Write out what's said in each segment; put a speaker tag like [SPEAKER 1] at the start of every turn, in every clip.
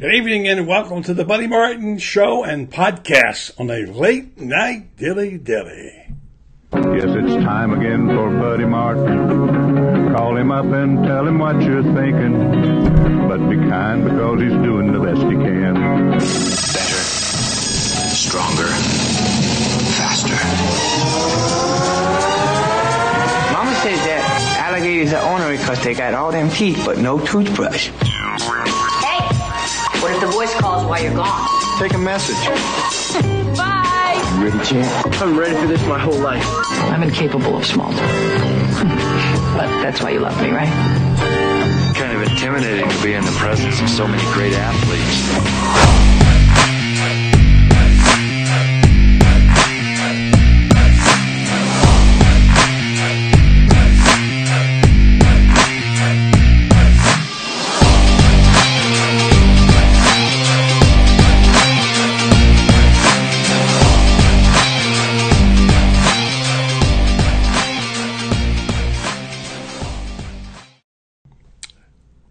[SPEAKER 1] Good evening and welcome to the Buddy Martin Show and podcast on a late night dilly dilly.
[SPEAKER 2] Yes, it's time again for Buddy Martin. Call him up and tell him what you're thinking. But be kind because he's doing the best he can.
[SPEAKER 3] Better, stronger, faster.
[SPEAKER 4] Mama says that alligators are ornery because they got all them teeth but no toothbrush.
[SPEAKER 5] Hey, what if the voice calls while you're gone?
[SPEAKER 4] Take a message.
[SPEAKER 5] Bye.
[SPEAKER 4] Ready, champ? I'm ready for this my whole life.
[SPEAKER 6] I'm incapable of small talk. but that's why you love me, right?
[SPEAKER 7] kind of intimidating to be in the presence of so many great athletes.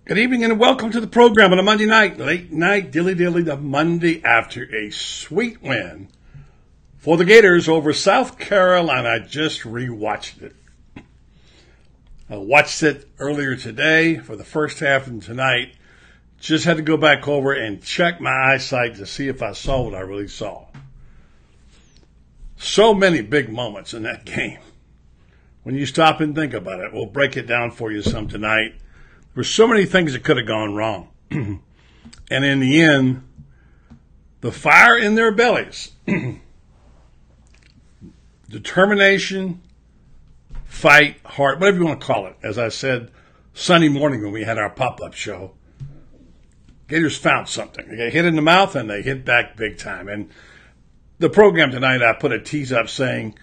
[SPEAKER 1] Good evening and welcome to the program on a Monday night, late night dilly dilly, the Monday after a sweet win for the Gators over South Carolina. I just rewatched it. I watched it earlier today for the first half and tonight. Just had to go back over and check my eyesight to see if I saw what I really saw. So many big moments in that game. When you stop and think about it, we'll break it down for you some tonight. There were so many things that could have gone wrong. and in the end, the fire in their bellies, determination, fight, heart, whatever you want to call it. As I said Sunday morning when we had our pop up show, Gators found something. They got hit in the mouth and they hit back big time. And the program tonight, I put a tease up saying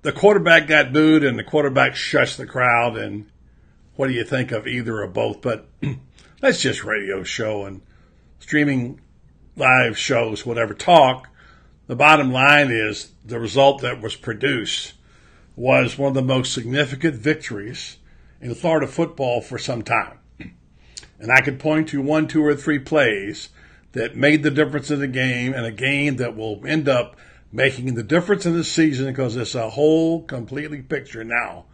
[SPEAKER 1] the quarterback got booed and the quarterback shushed the crowd. And what do you think of either or both? But that's just radio show and streaming live shows, whatever talk. The bottom line is the result that was produced was one of the most significant victories in Florida football for some time. And I could point to one, two, or three plays that made the difference in the game and a game that will end up making the difference in the season because it's a whole completely picture now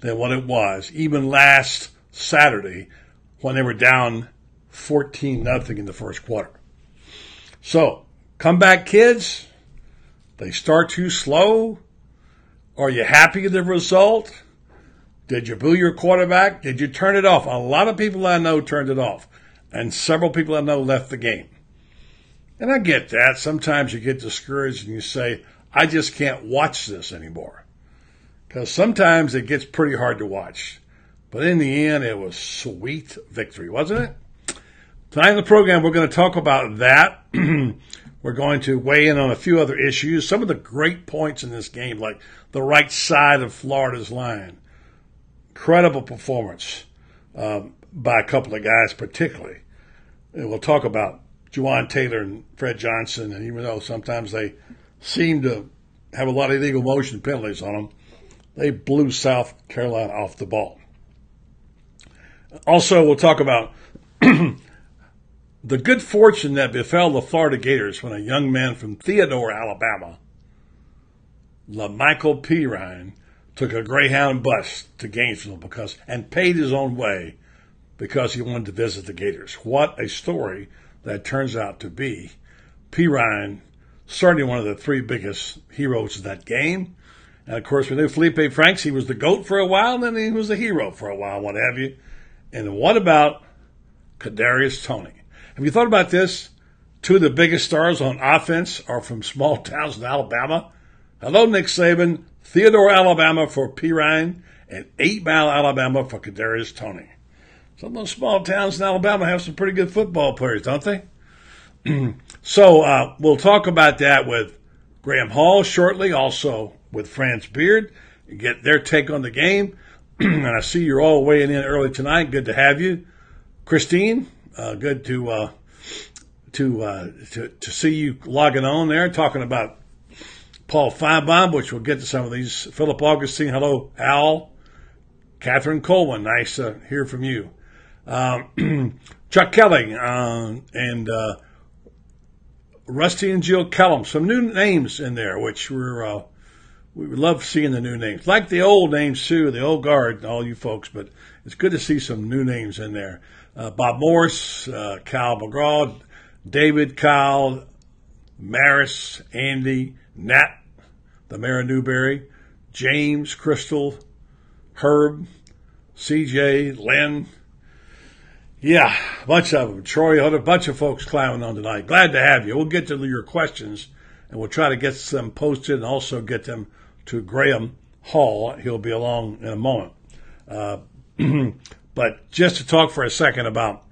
[SPEAKER 1] than what it was even last Saturday when they were down 14 nothing in the first quarter. So, comeback kids, they start too slow. Are you happy with the result? Did you boo your quarterback? Did you turn it off? A lot of people I know turned it off, and several people I know left the game. And I get that. Sometimes you get discouraged and you say, I just can't watch this anymore. Because sometimes it gets pretty hard to watch. But in the end, it was sweet victory, wasn't it? Tonight in the program, we're going to talk about that. we're going to weigh in on a few other issues. Some of the great points in this game, like the right side of Florida's line. Incredible performance um, by a couple of guys, particularly. And we'll talk about Jawaan Taylor and Fred Johnson, and even though sometimes they seem to have a lot of illegal motion penalties on them, they blew South Carolina off the ball. Also, we'll talk about the good fortune that befell the Florida Gators when a young man from Theodore, Alabama, Lamical Perine, took a Greyhound bus to Gainesville because and paid his own way because he wanted to visit the Gators. What a story that turns out to be. Perine, certainly one of the three biggest heroes of that game. And of course, we knew Feleipe Franks, he was the GOAT for a while, and then he was the hero for a while, what have you. And what about Kadarius Toney? Have you thought about this? Two of the biggest stars on offense are from small towns in Alabama. Hello, Nick Saban. Theodore, Alabama for Perine, and Eight Mile, Alabama for Kadarius Toney. Some of those small towns in Alabama have some pretty good football players, don't they? so uh, we'll talk about that with Graham Hall shortly, also with Franz Beard, get their take on the game. and I see you're all weighing in early tonight. Good to have you, Christine. Uh, good to uh, to, uh, to to see you logging on there, talking about Paul Finebaum, which we'll get to some of these. Philip Augustine, hello, Al. Catherine Coleman, nice to hear from you. Um, Chuck Kelly um, and uh, Rusty and Jill Kellum. Some new names in there, which we're uh, we love seeing the new names, like the old names too, the old guard, all you folks. But it's good to see some new names in there. Uh, Bob Morris, uh, Kyle McGraw, David, Kyle, Maris, Andy, Nat, the mayor of Newberry, James, Crystal, Herb, CJ, Lynn. Yeah, a bunch of them. Troy, a bunch of folks climbing on tonight. Glad to have you. We'll get to your questions and we'll try to get some posted and also get them to Graham Hall. He'll be along in a moment. Uh, but just to talk for a second about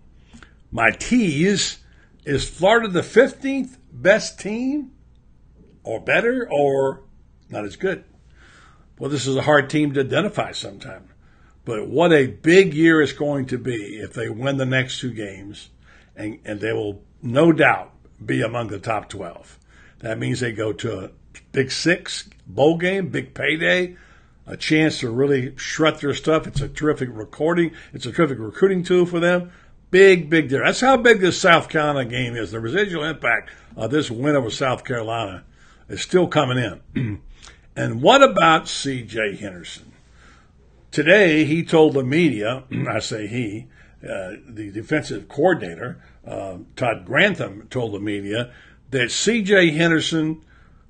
[SPEAKER 1] my tease, is Florida the 15th best team or better or not as good? Well, this is a hard team to identify sometimes. But what a big year it's going to be if they win the next two games, and, and they will no doubt be among the top 12. That means they go to Big Six bowl game, big payday, a chance to really shred their stuff. It's a terrific recording. It's a terrific recruiting tool for them. Big, big deal. That's how big this South Carolina game is. The residual impact of this win over South Carolina is still coming in. and what about C.J. Henderson? Today, he told the media, I say he, uh, the defensive coordinator, uh, Todd Grantham, told the media that C.J. Henderson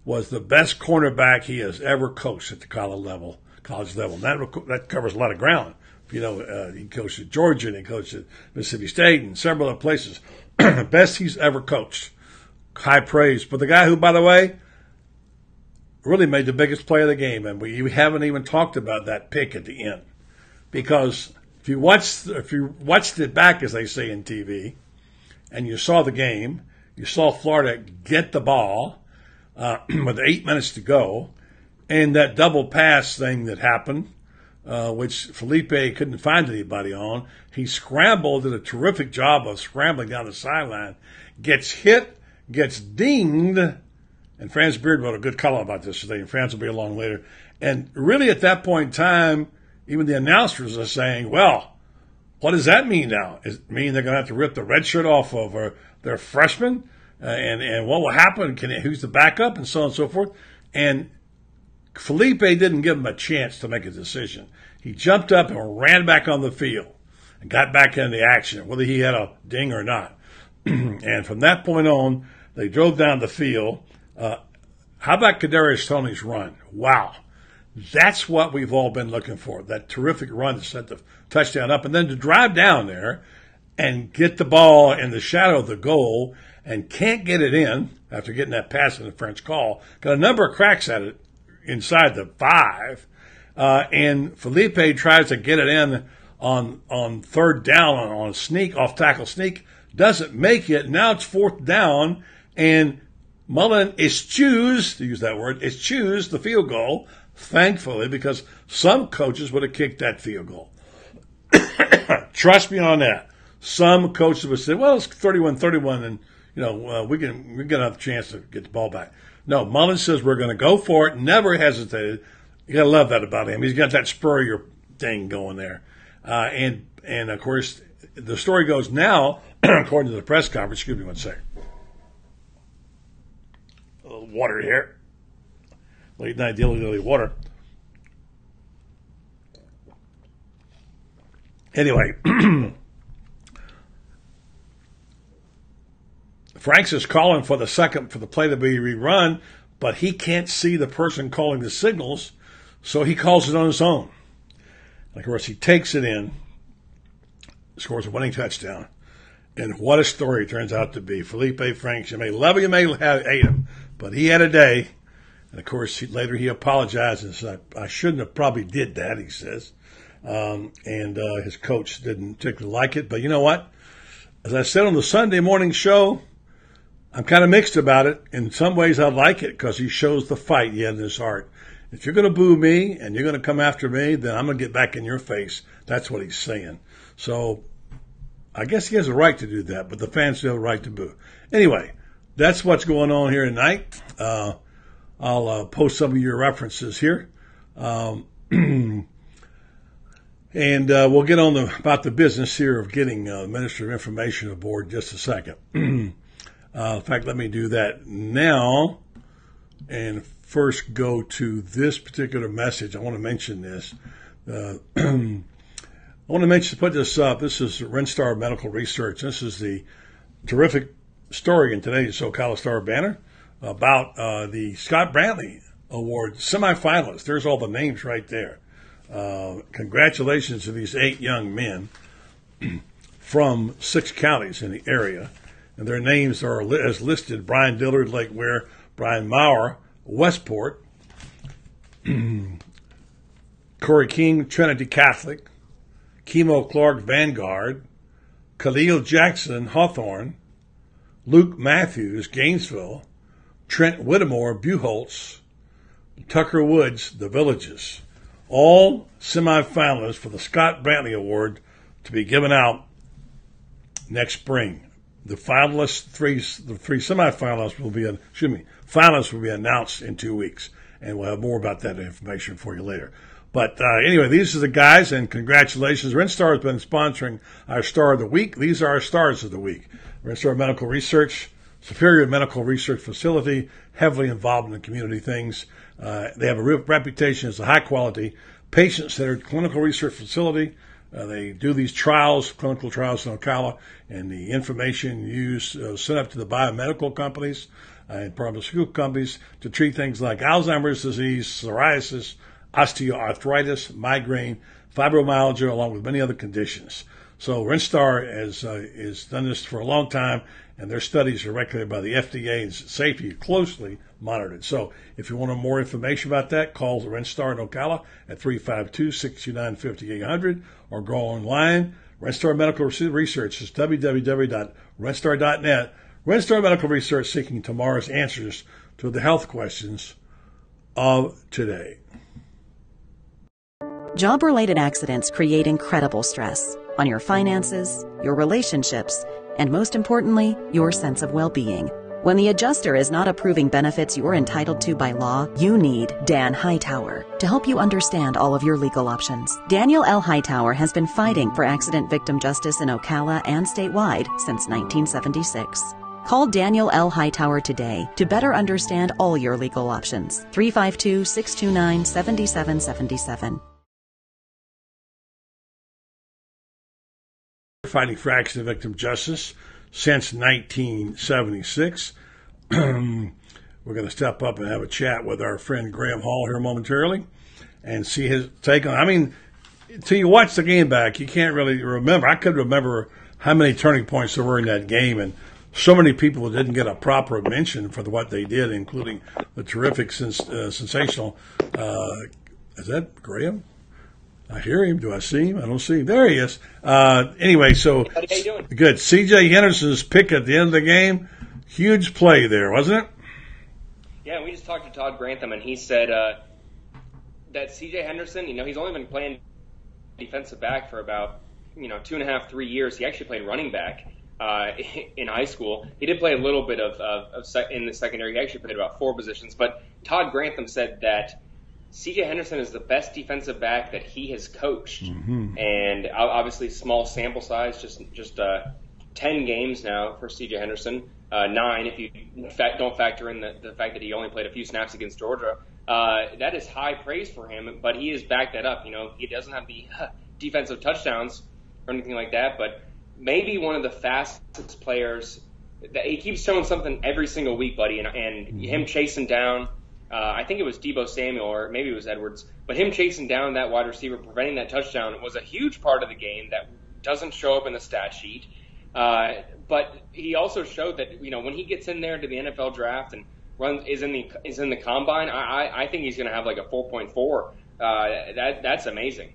[SPEAKER 1] was the best cornerback he has ever coached at the college level. College level. And That that covers a lot of ground. You know, uh, he coached at Georgia and he coached at Mississippi State and several other places. best he's ever coached. High praise. But the guy who, by the way, really made the biggest play of the game, and we, we haven't even talked about that pick at the end, because if you watched if you watched it back, as they say in TV, and you saw the game, you saw Florida get the ball uh, with eight minutes to go, and that double pass thing that happened, uh, which Feleipe couldn't find anybody on. He scrambled, did a terrific job of scrambling down the sideline, gets hit, gets dinged and Franz Beard wrote a good column about this today, and Franz will be along later. And really, at that point in time, even the announcers are saying, well, what does that mean now? Does it mean they're going to have to rip the red shirt off of uh, their freshmen? Uh, and, and what will happen? Can who's the backup? And so on and so forth. And Feleipe didn't give him a chance to make a decision. He jumped up and ran back on the field and got back into the action, whether he had a ding or not. and from that point on, they drove down the field uh, how about Kadarius Toney's run? Wow. That's what we've all been looking for. That terrific run to set the touchdown up and then to drive down there and get the ball in the shadow of the goal and can't get it in after getting that pass in the French call. Got a number of cracks at it inside the five. Uh, and Feleipe tries to get it in on on third down on, a sneak, off tackle sneak, doesn't make it. Now it's fourth down, and Mullen eschews, to use that word, eschews the field goal, thankfully, because some coaches would have kicked that field goal. Trust me on that. Some coaches would say, well, it's 31 31, and, you know, uh, we can we get another chance to get the ball back. No, Mullen says we're going to go for it, never hesitated. You got to love that about him. He's got that spurrier thing going there. Uh, and, and of course, the story goes now, according to the press conference, excuse me one second water here. Late night dilly dilly water. Anyway, Franks is calling for the second for the play to be rerun, but he can't see the person calling the signals, so he calls it on his own. And of course, he takes it in, scores a winning touchdown. And what a story it turns out to be. Feleipe Franks, you may love him, you may hate him, but he had a day. And of course, he, later he apologized and said, I, I, shouldn't have probably did that, he says. Um, and uh, his coach didn't particularly like it. But you know what? As I said on the Sunday morning show, I'm kind of mixed about it. In some ways, I like it because he shows the fight he had in his heart. If you're going to boo me and you're going to come after me, then I'm going to get back in your face. That's what he's saying. So I guess he has a right to do that, but the fans have a right to boo. Anyway, that's what's going on here tonight. Uh, I'll uh, post some of your references here. Um, And uh, we'll get on the, about the business here of getting uh, Minister of Information aboard just a second. uh, in fact, let me do that now and first go to this particular message. I want to mention this. Uh, I want to mention, put this up. This is Renstar Medical Research. This is the terrific story in today's Ocala Star Banner about uh, the Scott Brantley Award semifinalists. There's all the names right there. Uh, congratulations to these eight young men from six counties in the area. And their names are as listed Brian Dillard, Lake Weir, Brian Maurer, Westport, Corey King, Trinity Catholic, Chemo Clark, Vanguard, Khalil Jackson, Hawthorne, Luke Matthews, Gainesville, Trent Whittemore, Buchholz, Tucker Woods, The Villages. All semifinalists for the Scott Brantley Award to be given out next spring. The finalists, three, the three semifinalists will be, excuse me, finalists will be announced in two weeks, and we'll have more about that information for you later. But uh, anyway, these are the guys, and congratulations. Renstar has been sponsoring our Star of the Week. These are our stars of the week. Renstar Medical Research, Superior Medical Research Facility, heavily involved in the community things. Uh, they have a reputation as a high quality, patient centered clinical research facility. Uh, they do these trials, clinical trials in Ocala, and the information used uh, sent up to the biomedical companies uh, and pharmaceutical companies to treat things like Alzheimer's disease, psoriasis, osteoarthritis, migraine, fibromyalgia, along with many other conditions. So Renstar has, uh, has done this for a long time, and their studies are regulated by the FDA and safety closely monitored. So if you want more information about that, call Renstar in Ocala at 352-629-5800 or go online. Renstar Medical Research is www.renstar.net. Renstar Medical Research seeking tomorrow's answers to the health questions of today.
[SPEAKER 8] Job related accidents create incredible stress on your finances, your relationships, and most importantly, your sense of well being. When the adjuster is not approving benefits you're entitled to by law, you need Dan Hightower to help you understand all of your legal options. Daniel L. Hightower has been fighting for accident victim justice in Ocala and statewide since 1976. Call Daniel L. Hightower today to better understand all your legal options. 352 629 7777.
[SPEAKER 1] Fighting for accident victim justice since 1976. We're going to step up and have a chat with our friend Graham Hall here momentarily and see his take on. I mean, until you watch the game back, you can't really remember. I could remember how many turning points there were in that game, and so many people didn't get a proper mention for what they did, including the terrific, sens- uh, sensational. Uh, is that Graham? I hear him. Do I see him? I don't see him. There he is. Uh, anyway, so good. C.J. Henderson's pick at the end of the game, huge play there, wasn't it?
[SPEAKER 9] Yeah, we just talked to Todd Grantham, and he said uh, that C.J. Henderson, you know, he's only been playing defensive back for about, you know, two and a half, three years. He actually played running back uh, in high school. He did play a little bit of, of, of sec- in the secondary. He actually played about four positions. But Todd Grantham said that C.J. Henderson is the best defensive back that he has coached, and obviously small sample size, just just uh, ten games now for C.J. Henderson, uh, nine if you fact don't factor in the, the fact that he only played a few snaps against Georgia. Uh, that is high praise for him, but he has backed that up. You know, he doesn't have the defensive touchdowns or anything like that, but maybe one of the fastest players. That he keeps showing something every single week, buddy, and, and him chasing down. Uh, I think it was Deebo Samuel or maybe it was Edwards, but him chasing down that wide receiver, preventing that touchdown was a huge part of the game that doesn't show up in the stat sheet. Uh, but he also showed that you know when he gets in there to the NFL draft and runs is in the is in the combine, I, I, I think he's going to have like a 4.4. Uh, that that's amazing.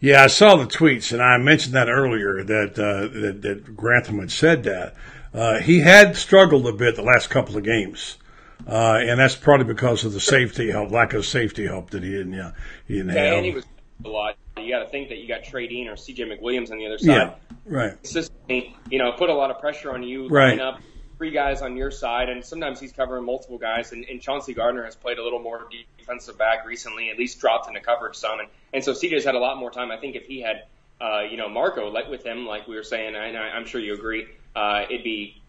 [SPEAKER 1] Yeah, I saw the tweets, and I mentioned that earlier that uh, that, that Grantham had said that uh, he had struggled a bit the last couple of games, uh, and that's probably because of the safety help, lack of safety help that he didn't. Yeah, he didn't
[SPEAKER 9] Yeah,
[SPEAKER 1] have.
[SPEAKER 9] and he was a lot. You got to think that you got Trey Dean or C.J. McWilliams on the other
[SPEAKER 1] yeah,
[SPEAKER 9] side.
[SPEAKER 1] right.
[SPEAKER 9] Consistently, you know, put a lot of pressure on you.
[SPEAKER 1] Right.
[SPEAKER 9] Up three guys on your side, and sometimes he's covering multiple guys. And, and Chauncey Gardner has played a little more defensive back recently, at least dropped into coverage some. And, and so CJ's had a lot more time. I think if he had, uh, you know, Marco like with him, like we were saying, and I, I'm sure you agree, uh, it'd be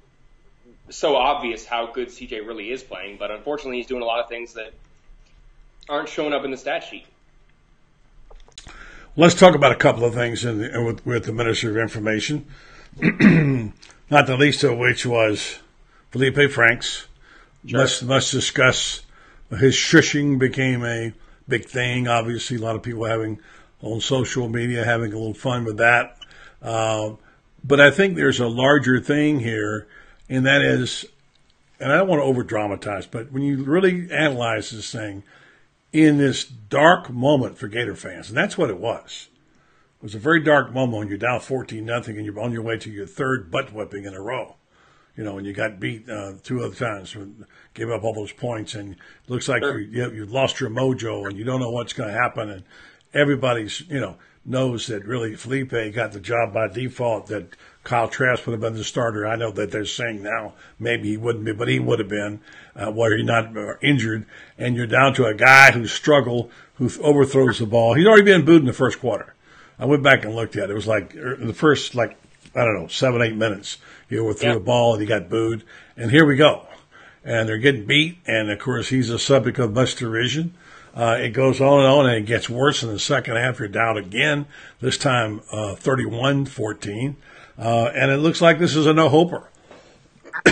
[SPEAKER 9] so obvious how good CJ really is playing. But unfortunately, he's doing a lot of things that aren't showing up in the stat sheet.
[SPEAKER 1] Let's talk about a couple of things in the, with, with the Minister of Information. Not the least of which was Feleipe Franks. Sure. Let's, let's discuss his shushing became a big thing. Obviously, a lot of people having on social media having a little fun with that. Uh, but I think there's a larger thing here, and that is, and I don't want to over dramatize, but when you really analyze this thing, in this dark moment for Gator fans, and that's what it was. It was a very dark moment when you're down 14 nothing and you're on your way to your third butt whipping in a row. You know, and you got beat uh, two other times, gave up all those points, and it looks like sure. you, you lost your mojo and you don't know what's going to happen. And everybody's, you know, knows that really Feleipe got the job by default, that Kyle Trask would have been the starter. I know that they're saying now maybe he wouldn't be, but he would have been, uh, where he's not uh, injured. And you're down to a guy who struggled, who overthrows the ball. He's already been booed in the first quarter. I went back and looked at it. It was like er, the first, like, I don't know, seven, eight minutes. He overthrew yep. the ball and he got booed. And here we go. And they're getting beat. And of course, he's a subject of much derision. Uh, it goes on and on, and it gets worse in the second half. You're down again, this time uh, 31 14. Uh, and it looks like this is a no hoper.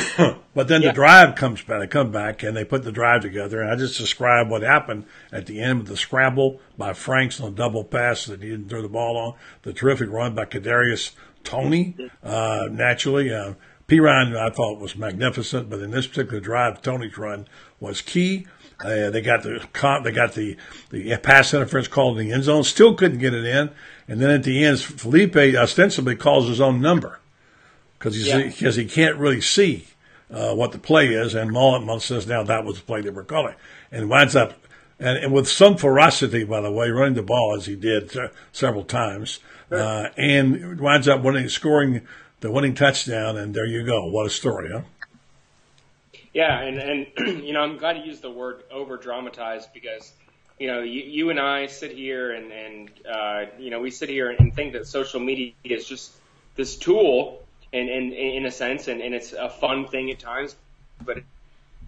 [SPEAKER 1] but then yeah. the drive comes back. They come back and they put the drive together. And I just described what happened at the end of the scramble by Franks on a double pass that he didn't throw the ball on. The terrific run by Kadarius Toney, Uh, naturally, uh, Perine I thought was magnificent, but in this particular drive, Toney's run was key. Uh, they got the they got the the pass interference called in the end zone. Still couldn't get it in. And then at the end, Feleipe ostensibly calls his own number because yeah. because he can't really see uh, what the play is. And Mullen says now that was the play they were calling, and winds up and, and, with some ferocity, by the way, running the ball as he did uh, several times, uh, and winds up winning, scoring the winning touchdown. And there you go. What a story, huh?
[SPEAKER 9] Yeah, and and you know I'm glad you used the word over dramatized because you know you, you and I sit here and and uh, you know we sit here and think that social media is just this tool and in, in, in a sense and, and it's a fun thing at times. But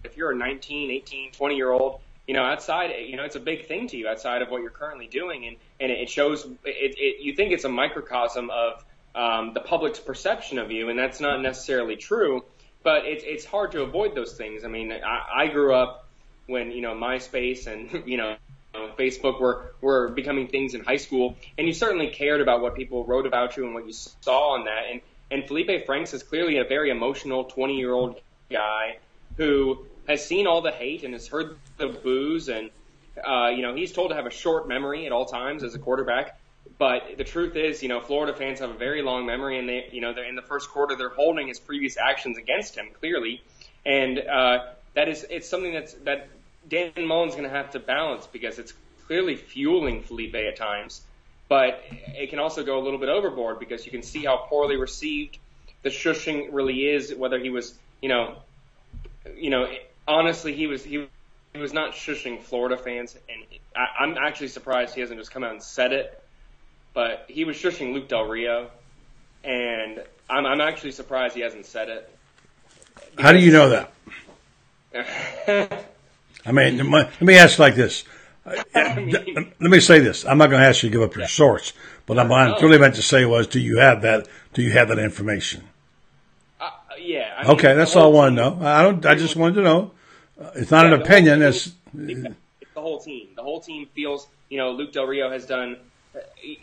[SPEAKER 9] if you're a 19 18 20 year old you know outside you know it's a big thing to you outside of what you're currently doing. And and it shows it, it you think it's a microcosm of um, the public's perception of you and that's not necessarily true but it's it's hard to avoid those things. I mean, I, I grew up when you know MySpace and you know Facebook were were becoming things in high school, and you certainly cared about what people wrote about you and what you saw on that. And and Feleipe Franks is clearly a very emotional 20 year old guy who has seen all the hate and has heard the boos and uh, you know he's told to have a short memory at all times as a quarterback. But the truth is, you know, Florida fans have a very long memory, and they, you know, they're in the first quarter, they're holding his previous actions against him clearly, and uh, that is it's something that's that Dan Mullen's going to have to balance because it's clearly fueling Feleipe at times, but it can also go a little bit overboard because you can see how poorly received the shushing really is. Whether he was, you know, you know, honestly, he was he he was not shushing Florida fans, and I, I'm actually surprised he hasn't just come out and said it but he was shushing Luke Del Rio, and I'm, I'm actually surprised he hasn't said it.
[SPEAKER 1] How do you know that? I mean, let me ask like this. I mean, let me say this. I'm not going to ask you to give up your yeah. source, but I'm, what I really meant to say was, do you have that? Do you have that information?
[SPEAKER 9] Uh, yeah. I mean,
[SPEAKER 1] okay, that's all I want to know. I don't. I just wanted to know. Uh, it's not yeah, an opinion. It's,
[SPEAKER 9] it's the whole team. The whole team feels. You know, Luke Del Rio has done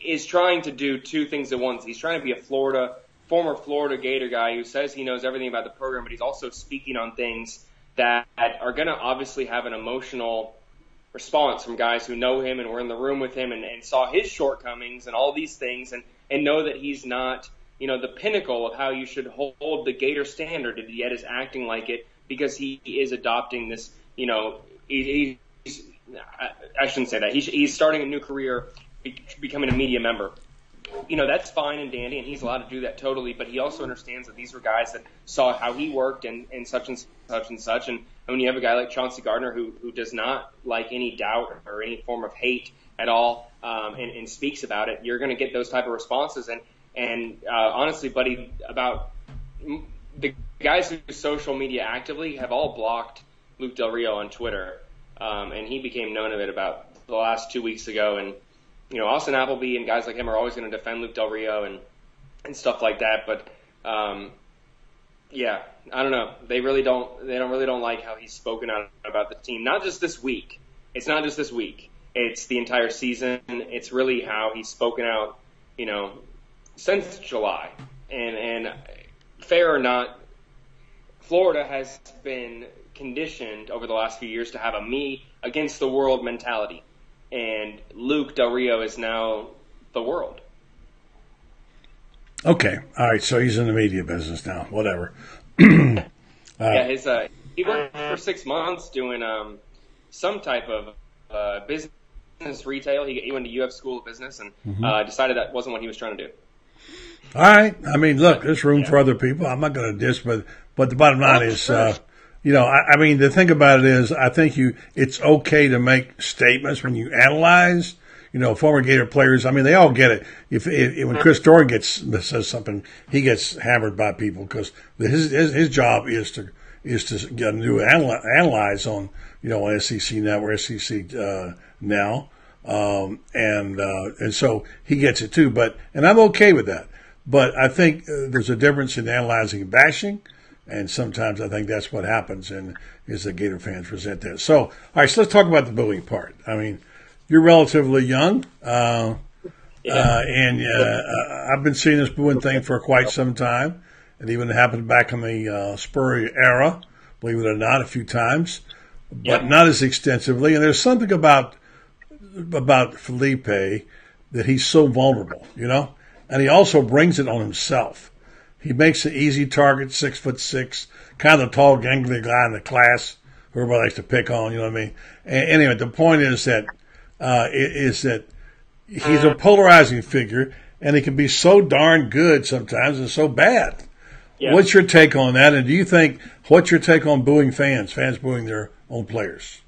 [SPEAKER 9] is trying to do two things at once. He's trying to be a Florida former Florida Gator guy who says he knows everything about the program, but he's also speaking on things that are going to obviously have an emotional response from guys who know him and were in the room with him and, and saw his shortcomings and all these things and, and know that he's not, you know, the pinnacle of how you should hold the Gator standard and yet is acting like it because he is adopting this, you know, he, he's, I shouldn't say that. He's, he's starting a new career becoming a media member. you know, that's fine and dandy, and he's allowed to do that totally. But he also understands that these were guys that saw how he worked and, and such and such and such. And, when you have a guy like Chauncey Gardner who who does not like any doubt or any form of hate at all, um, and, and speaks about it, you're going to get those type of responses. And and uh, honestly, buddy, about the guys who social media actively have all blocked Luke Del Rio on Twitter, um, and he became known of it about the last two weeks ago. And you know, Austin Appleby and guys like him are always going to defend Luke Del Rio and and stuff like that. But um, yeah, I don't know. They really don't. They don't really don't like how he's spoken out about the team. Not just this week. It's not just this week. It's the entire season. It's really how he's spoken out. You know, since July. And and fair or not, Florida has been conditioned over the last few years to have a me against the world mentality. And Luke Del Rio is now the world.
[SPEAKER 1] Okay. All right. So he's in the media business now. Whatever.
[SPEAKER 9] uh, yeah, his uh, he worked for six months doing um, some type of uh, business retail. He, he went to UF School of Business and mm-hmm. uh, decided that wasn't what he was trying to do.
[SPEAKER 1] All right. I mean, look, there's room yeah. for other people. I'm not going to diss, but but the bottom line is, uh, you know, I, I, mean, the thing about it is, I think you it's okay to make statements when you analyze. You know, former Gator players. I mean, they all get it. If, if when Chris Doering gets says something, he gets hammered by people because his, his his job is to is to get a new analyze on you know SEC Network, SEC uh, now, um, and uh, and so he gets it too. But and I'm okay with that. But I think uh, there's a difference in analyzing and bashing, and sometimes I think that's what happens, and is the Gator fans resent that. So, all right, so let's talk about the bullying part. I mean, you're relatively young, uh, yeah. uh, and uh, I've been seeing this booing thing for quite some time. It even happened back in the uh, Spurrier era, believe it or not, a few times, but yeah. not as extensively. And there's something about about Feleipe that he's so vulnerable, you know and he also brings it on himself. He makes an easy target, six foot six, kind of the tall, gangly guy in the class who everybody likes to pick on. You know what I mean? And anyway, the point is that uh, is that he's a polarizing figure, and he can be so darn good sometimes and so bad. Yeah. What's your take on that? And do you think what's your take on booing fans? Fans booing their own players?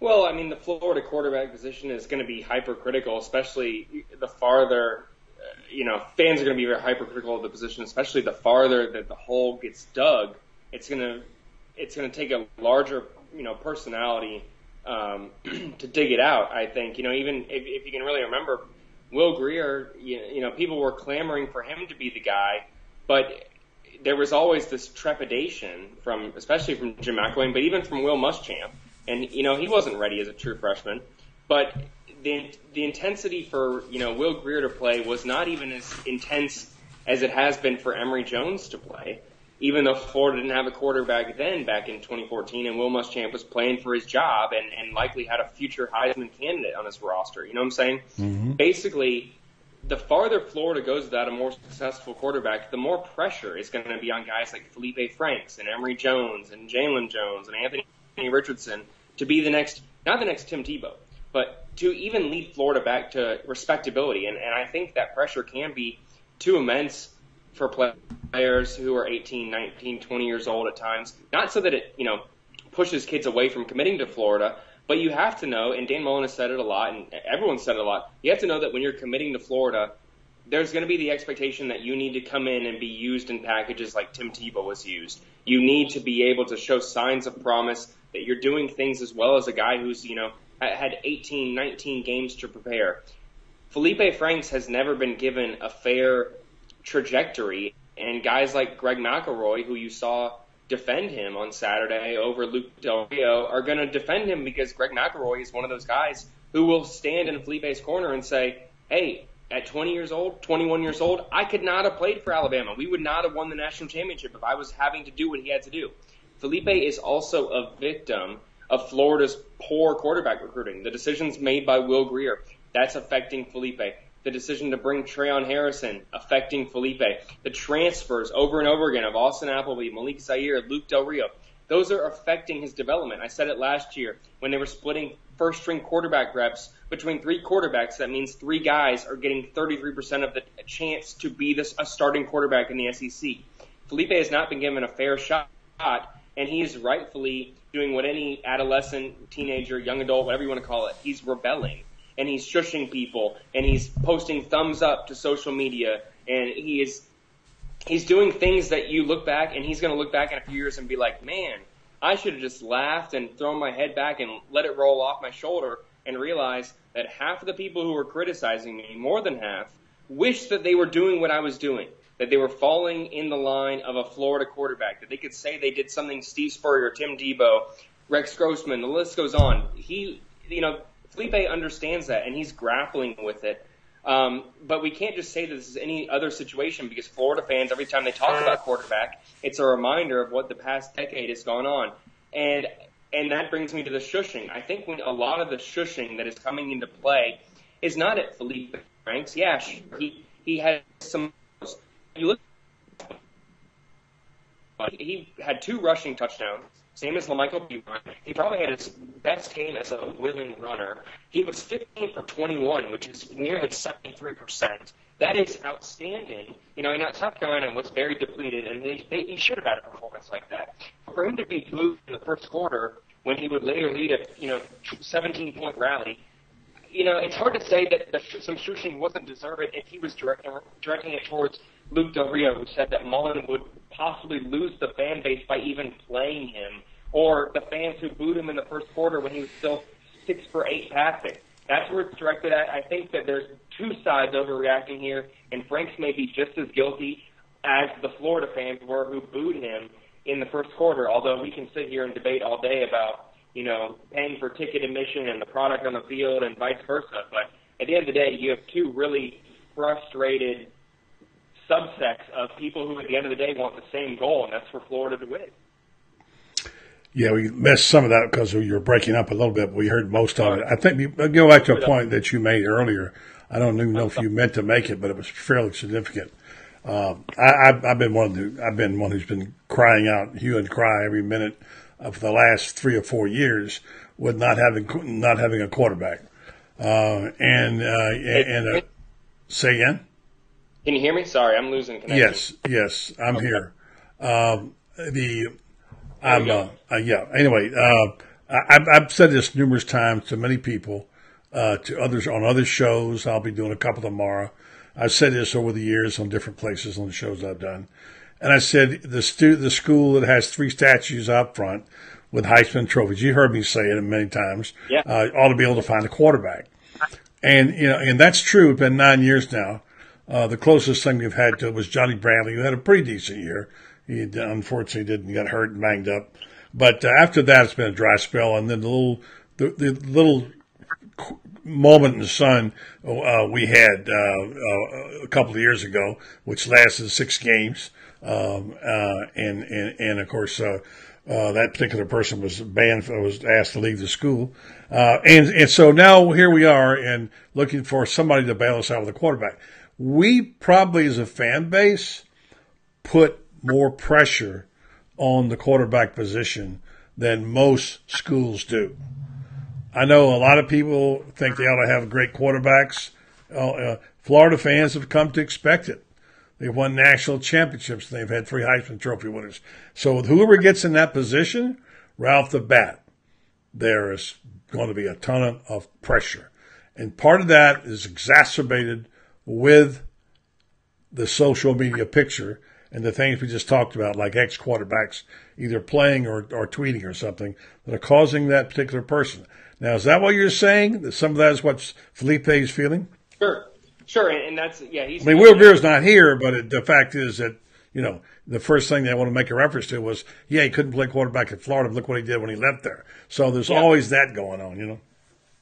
[SPEAKER 9] Well, I mean, the Florida quarterback position is going to be hypercritical, especially the farther, you know, fans are going to be very hypercritical of the position, especially the farther that the hole gets dug. It's going to, it's going to take a larger, you know, personality um, to dig it out. I think, you know, even if, if you can really remember, Will Grier, you, you know, people were clamoring for him to be the guy, but there was always this trepidation from, especially from Jim McElwain, but even from Will Muschamp and you know he wasn't ready as a true freshman. But the the intensity for you know Will Grier to play was not even as intense as it has been for Emory Jones to play. Even though Florida didn't have a quarterback then, back in 2014, and Will Muschamp was playing for his job and, and likely had a future Heisman candidate on his roster. You know what I'm saying? Mm-hmm. Basically, the farther Florida goes without a more successful quarterback, the more pressure is going to be on guys like Feleipe Franks and Emory Jones and Jalen Jones and Anthony Richardson to be the next, not the next Tim Tebow, but to even lead Florida back to respectability. And, and I think that pressure can be too immense for players who are 18, 19, 20 years old at times. Not so that it, you know, pushes kids away from committing to Florida, but you have to know, and Dan Mullen has said it a lot, and everyone said it a lot, you have to know that when you're committing to Florida, there's going to be the expectation that you need to come in and be used in packages like Tim Tebow was used. You need to be able to show signs of promise that you're doing things as well as a guy who's, you know, had 18, 19 games to prepare. Feleipe Franks has never been given a fair trajectory, and guys like Greg McElroy, who you saw defend him on Saturday over Luke Del Rio, are going to defend him because Greg McElroy is one of those guys who will stand in Feleipe's corner and say, hey, at 20 years old, 21 years old, I could not have played for Alabama. We would not have won the national championship if I was having to do what he had to do. Feleipe is also a victim of Florida's poor quarterback recruiting. The decisions made by Will Grier, that's affecting Feleipe. The decision to bring Treon Harris, affecting Feleipe. The transfers over and over again of Austin Appleby, Malik Zaire, Luke Del Rio, those are affecting his development. I said it last year when they were splitting first string quarterback reps between three quarterbacks, that means three guys are getting 33% of the chance to be this, a starting quarterback in the SEC. Feleipe has not been given a fair shot, and he is rightfully doing what any adolescent, teenager, young adult, whatever you want to call it, he's rebelling and he's shushing people and he's posting thumbs up to social media and he is he's doing things that you look back and he's going to look back in a few years and be like, man, I should have just laughed and thrown my head back and let it roll off my shoulder and realize that half of the people who were criticizing me, more than half, wish that they were doing what I was doing, that they were falling in the line of a Florida quarterback, that they could say they did something Steve Spurrier, Tim Tebow, Rex Grossman, the list goes on. He, you know, Feleipe understands that and he's grappling with it. Um, but we can't just say that this is any other situation because Florida fans, every time they talk about quarterback, it's a reminder of what the past decade has gone on. And and that brings me to the shushing. I think when a lot of the shushing that is coming into play is not at Feleipe Franks. Yeah, he he had some. You look, uh, he had two rushing touchdowns same as Lamical Perine. He probably had his best game as a willing runner. He was 15 for 21, which is nearly 73%. That is outstanding. You know, and South Carolina was very depleted, and they, they, he should have had a performance like that. For him to be moved in the first quarter when he would later lead a you know 17 point rally, you know, it's hard to say that the, some shooting wasn't deserved if he was directing it towards Luke Del Rio, who said that Mullen would possibly lose the fan base by even playing him, or the fans who booed him in the first quarter when he was still six for eight passing. That's where it's directed at. I think that there's two sides overreacting here, and Franks may be just as guilty as the Florida fans were who booed him in the first quarter. Although we can sit here and debate all day about you know paying for ticket admission and the product on the field and vice versa, but at the end of the day, you have two really frustrated subsects of people who, at the end of the day, want the same goal, and that's for Florida to win.
[SPEAKER 1] Yeah, we missed some of that because you were breaking up a little bit. But we heard most of it. I think you go back to a point that you made earlier. I don't even know if you meant to make it, but it was fairly significant. Um, I, have been one the, I've been one who's been crying out, hue and cry every minute of the last three or four years with not having not having a quarterback. Uh, and uh, and uh, say again.
[SPEAKER 9] Can you hear me? Sorry, I'm losing connection.
[SPEAKER 1] Yes, yes, I'm okay. here. Um, the I'm uh, uh, yeah. Anyway, uh, I, have said this numerous times to many people, uh, to others on other shows. I'll be doing a couple tomorrow. I've said this over the years on different places on the shows I've done, and I said the stu- the school that has three statues up front with Heisman trophies. You heard me say it many times.
[SPEAKER 9] Yeah.
[SPEAKER 1] Uh, ought to be able to find a quarterback, and you know, and that's true. It's been nine years now. Uh, the closest thing we've had to it was Johnny Bradley, who had a pretty decent year. He unfortunately didn't get hurt and banged up. But uh, after that, it's been a dry spell. And then the little, the, the little moment in the sun uh, we had uh, uh, a couple of years ago, which lasted six games. Um, uh, and, and, and of course, uh, that particular person was banned, was asked to leave the school. and, and so now here we are and looking for somebody to bail us out with a quarterback we probably as a fan base put more pressure on the quarterback position than most schools do. I know a lot of people think they ought to have great quarterbacks. Uh, uh, Florida fans have come to expect it. They've won national championships and they've had three Heisman Trophy winners. So whoever gets in that position, off the bat, there is going to be a ton of pressure. And part of that is exacerbated with the social media picture and the things we just talked about, like ex quarterbacks either playing or, or tweeting or something that are causing that particular person. Now, is that what you're saying? That some of that is what Feleipe is feeling?
[SPEAKER 9] Sure, sure, and that's yeah. He's.
[SPEAKER 1] I mean, Will Grier's not here, but it, the fact is that you know the first thing they want to make a reference to was, yeah, he couldn't play quarterback at Florida. But Look what he did when he left there. So there's yeah. always that going on, you know.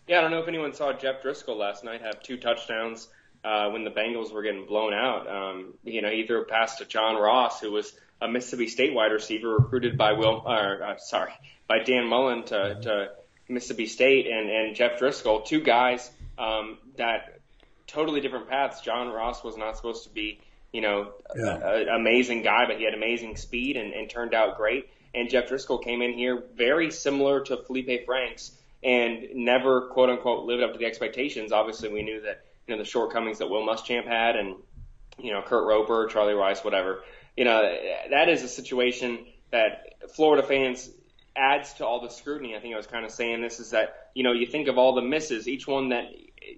[SPEAKER 9] Yeah, I don't know if anyone saw Jeff Driskel last night have two touchdowns uh, when the Bengals were getting blown out. Um, you know, he threw a pass to John Ross, who was a Mississippi State wide receiver recruited by Will, or, uh, sorry, by Dan Mullen to, to Mississippi State, and, and Jeff Driskel, two guys um, that totally different paths. John Ross was not supposed to be, you know, yeah. an amazing guy, but he had amazing speed and, and turned out great. And Jeff Driskel came in here very similar to Feleipe Franks and never quote unquote lived up to the expectations. Obviously, we knew that you know the shortcomings that Will Muschamp had, and you know Kurt Roper, Charlie Weis, whatever. You know that is a situation that Florida fans adds to all the scrutiny. I think I was kind of saying this is that you know you think of all the misses, each one that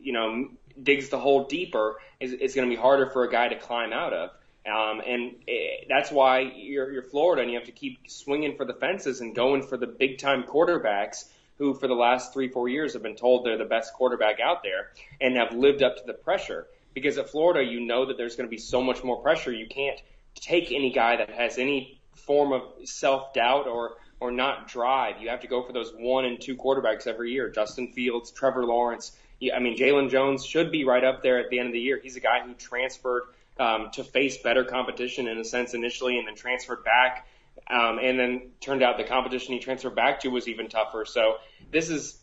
[SPEAKER 9] you know digs the hole deeper is, is going to be harder for a guy to climb out of. Um, and it, that's why you're, you're Florida and you have to keep swinging for the fences and going for the big time quarterbacks who for the last three, four years have been told they're the best quarterback out there and have lived up to the pressure. Because at Florida, you know that there's going to be so much more pressure. You can't take any guy that has any form of self doubt or or not drive. You have to go for those one and two quarterbacks every year. Justin Fields, Trevor Lawrence. I mean, Jalen Jones should be right up there at the end of the year. He's a guy who transferred um, to face better competition in a sense initially, and then transferred back, um, and then turned out the competition he transferred back to was even tougher. So this is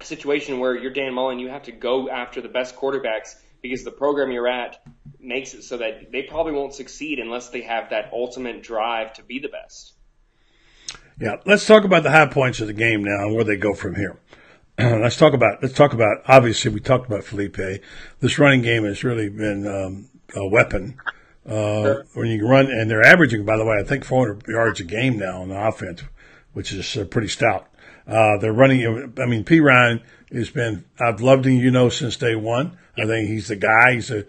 [SPEAKER 9] a situation where you're Dan Mullen, you have to go after the best quarterbacks because the program you're at makes it so that they probably won't succeed unless they have that ultimate drive to be the best.
[SPEAKER 1] Yeah, let's talk about the high points of the game now and where they go from here. let's talk about let's talk about obviously we talked about Feleipe. This running game has really been um, a weapon. Uh, sure. When you run, and they're averaging, by the way, I think 400 yards a game now on the offense, which is uh, pretty stout. Uh, they're running. I mean, Perine has been. I've loved him, you know, since day one. I think he's the guy. He's a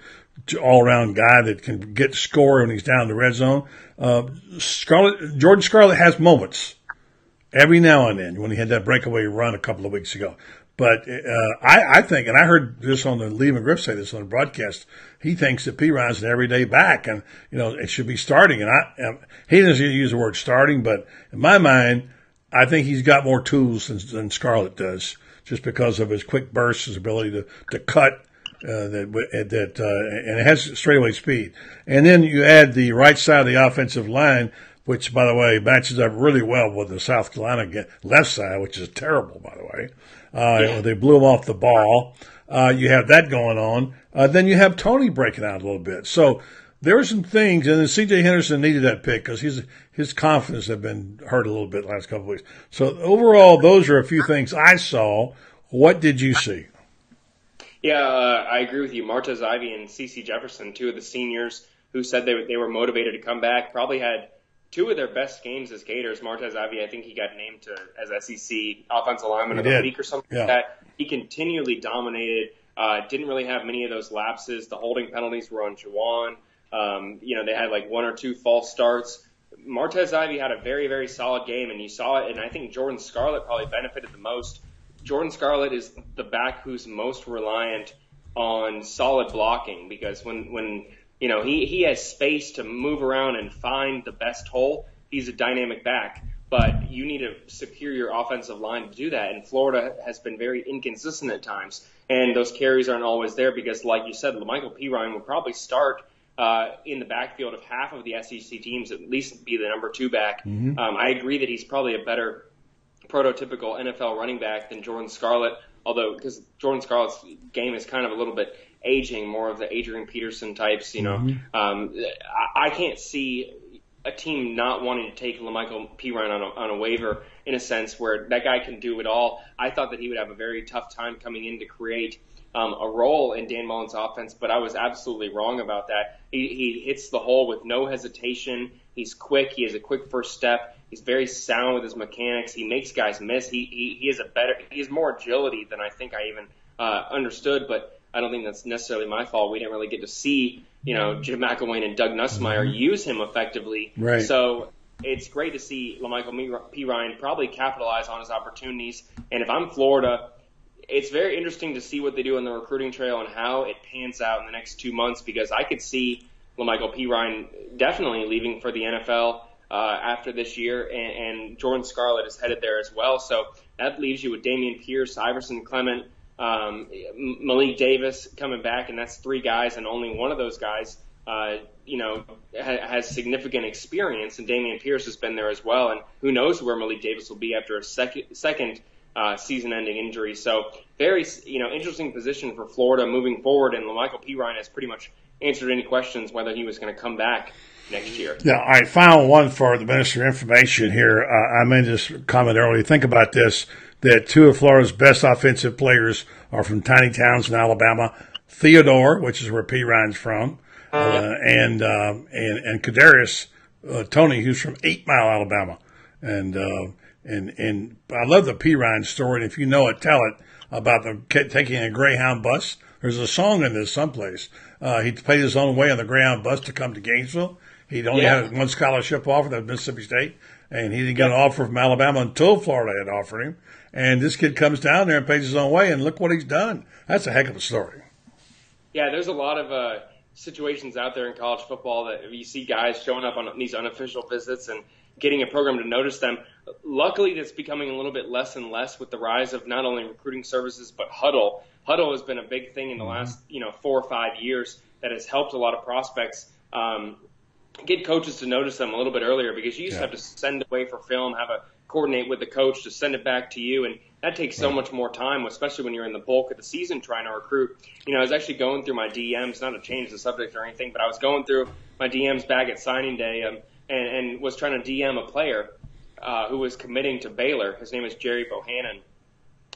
[SPEAKER 1] all around guy that can get score when he's down in the red zone. Uh, Jordan Scarlett has moments every now and then when he had that breakaway run a couple of weeks ago. But uh, I, I think, and I heard this on the Lee McGriff say this on the broadcast. He thinks that Perine's an everyday back, and you know it should be starting. And I, um, he doesn't use the word starting, but in my mind, I think he's got more tools than, than Scarlett does, just because of his quick bursts, his ability to to cut. Uh, that that uh, and it has straightaway speed, and then you add the right side of the offensive line which, by the way, matches up really well with the South Carolina left side, which is terrible, by the way. Uh, yeah. They blew him off the ball. Uh, you have that going on. Uh, then you have Toney breaking out a little bit. So there are some things, and then C.J. Henderson needed that pick because his his confidence had been hurt a little bit last couple of weeks. So overall, those are a few things I saw. What did you see?
[SPEAKER 9] Yeah, uh, I agree with you. Martez Ivey and C.C. Jefferson, two of the seniors who said they they were motivated to come back, probably had two of their best games as Gators. Martez Ivey, I think he got named to as SEC Offensive Lineman he of the did. Week or something yeah. like that. He continually dominated. Uh, didn't really have many of those lapses. The holding penalties were on Jawaan. Um, you know, they had like one or two false starts. Martez Ivey had a very, very solid game, and you saw it. And I think Jordan Scarlett probably benefited the most. Jordan Scarlett is the back who's most reliant on solid blocking because when when you know, he, he has space to move around and find the best hole. He's a dynamic back, but you need secure your offensive line to do that. And Florida has been very inconsistent at times, and those carries aren't always there because, like you said, Michael Perine will probably start uh, in the backfield of half of the SEC teams, at least be the number two back. Mm-hmm. Um, I agree that he's probably a better prototypical NFL running back than Jordan Scarlett, although because Jordan Scarlett's game is kind of a little bit aging, more of the Adrian Peterson types. You know, mm-hmm. um, I, I can't see a team not wanting to take Lamical Perine on a, on a waiver in a sense where that guy can do it all. I thought that he would have a very tough time coming in to create um, a role in Dan Mullen's offense, but I was absolutely wrong about that. He, he hits the hole with no hesitation. He's quick. He has a quick first step. He's very sound with his mechanics. He makes guys miss. He he, he has a better. He has more agility than I think I even uh, understood. But I don't think that's necessarily my fault. We didn't really get to see, you know, Jim McElwain and Doug Nussmeier mm-hmm. use him effectively.
[SPEAKER 1] Right.
[SPEAKER 9] So it's great to see Lamical Perine probably capitalize on his opportunities. And if I'm Florida, it's very interesting to see what they do on the recruiting trail and how it pans out in the next two months because I could see Lamical Perine definitely leaving for the NFL uh, after this year, and, and Jordan Scarlett is headed there as well. So that leaves you with Dameon Pierce, Iverson Clement, um, Malik Davis coming back, and that's three guys, and only one of those guys, uh, you know, ha- has significant experience, and Dameon Pierce has been there as well, and who knows where Malik Davis will be after a second second uh, season-ending injury. So very, you know, interesting position for Florida moving forward, and Michael Perine has pretty much answered any questions whether he was going to come back next year.
[SPEAKER 1] Yeah, right. Final one for the Minister of Information here. Uh, I made this comment earlier. Think about this: that two of Florida's best offensive players are from tiny towns in Alabama. Theodore, which is where Perine's from, uh, and uh, and and Kadarius uh, Toney, who's from Eight Mile, Alabama, and uh, and and I love the Perine story. And if you know it, tell it about the kid taking a Greyhound bus. There's a song in this someplace. Uh, he paid his own way on the Greyhound bus to come to Gainesville. He'd only
[SPEAKER 9] Yeah.
[SPEAKER 1] had one scholarship offer, that Mississippi State, and he didn't get an offer from Alabama until Florida had offered him. And this kid comes down there and pays his own way, and look what he's done. That's a heck of a story.
[SPEAKER 9] Yeah, there's a lot of uh, situations out there in college football that you see guys showing up on these unofficial visits and getting a program to notice them. Luckily, that's becoming a little bit less and less with the rise of not only recruiting services but Hudl. Hudl has been a big thing in the last you know four or five years that has helped a lot of prospects. Um, get coaches to notice them a little bit earlier because you used to have to send away for film, have a coordinate with the coach to send it back to you, and that takes so much more time, especially when you're in the bulk of the season trying to recruit. You know, I was actually going through my DMs, not to change the subject or anything, but I was going through my DMs back at signing day um, and, and was trying to DM a player uh, who was committing to Baylor. His name is Gerry Bohanon.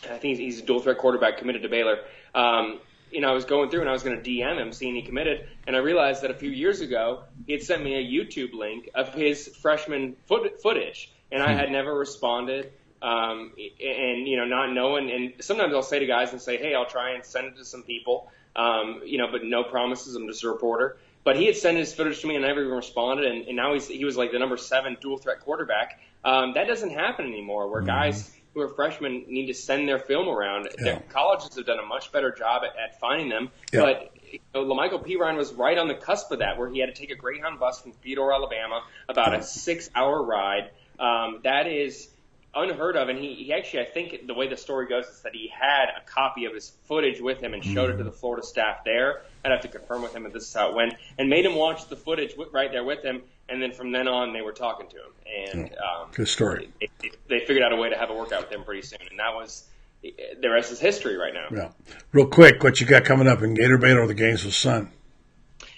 [SPEAKER 9] I think he's, a dual threat quarterback committed to Baylor. Um, you know, I was going through and I was going to DM him, seeing he committed, and I realized that a few years ago he had sent me a YouTube link of his freshman foot, footage, and I had never responded. Um, and you know, not knowing, and sometimes I'll say to guys and say, "Hey, I'll try and send it to some people," um, you know, but no promises. I'm just a reporter. But he had sent his footage to me, and I never even responded. And, and now he's he was like the number seven dual threat quarterback. Um, that doesn't happen anymore, where guys who are freshmen need to send their film around.
[SPEAKER 1] Yeah.
[SPEAKER 9] The colleges have done a much better job at, at finding them.
[SPEAKER 1] Yeah.
[SPEAKER 9] But you know, Lamical Perine was right on the cusp of that, where he had to take a Greyhound bus from Theodore, Alabama, about a six-hour ride. Um, that is unheard of. And he, he actually, I think the way the story goes is that he had a copy of his footage with him and showed it to the Florida staff there. I'd have to confirm with him if this is how it went, and made him watch the footage wi- right there with him. And then from then on, they were talking to him, and um,
[SPEAKER 1] Good story.
[SPEAKER 9] they, they figured out a way to have a workout with him pretty soon, and that was the rest is history right now.
[SPEAKER 1] Yeah. Real quick, what you got coming up in Gator Bait or the Gainesville Sun?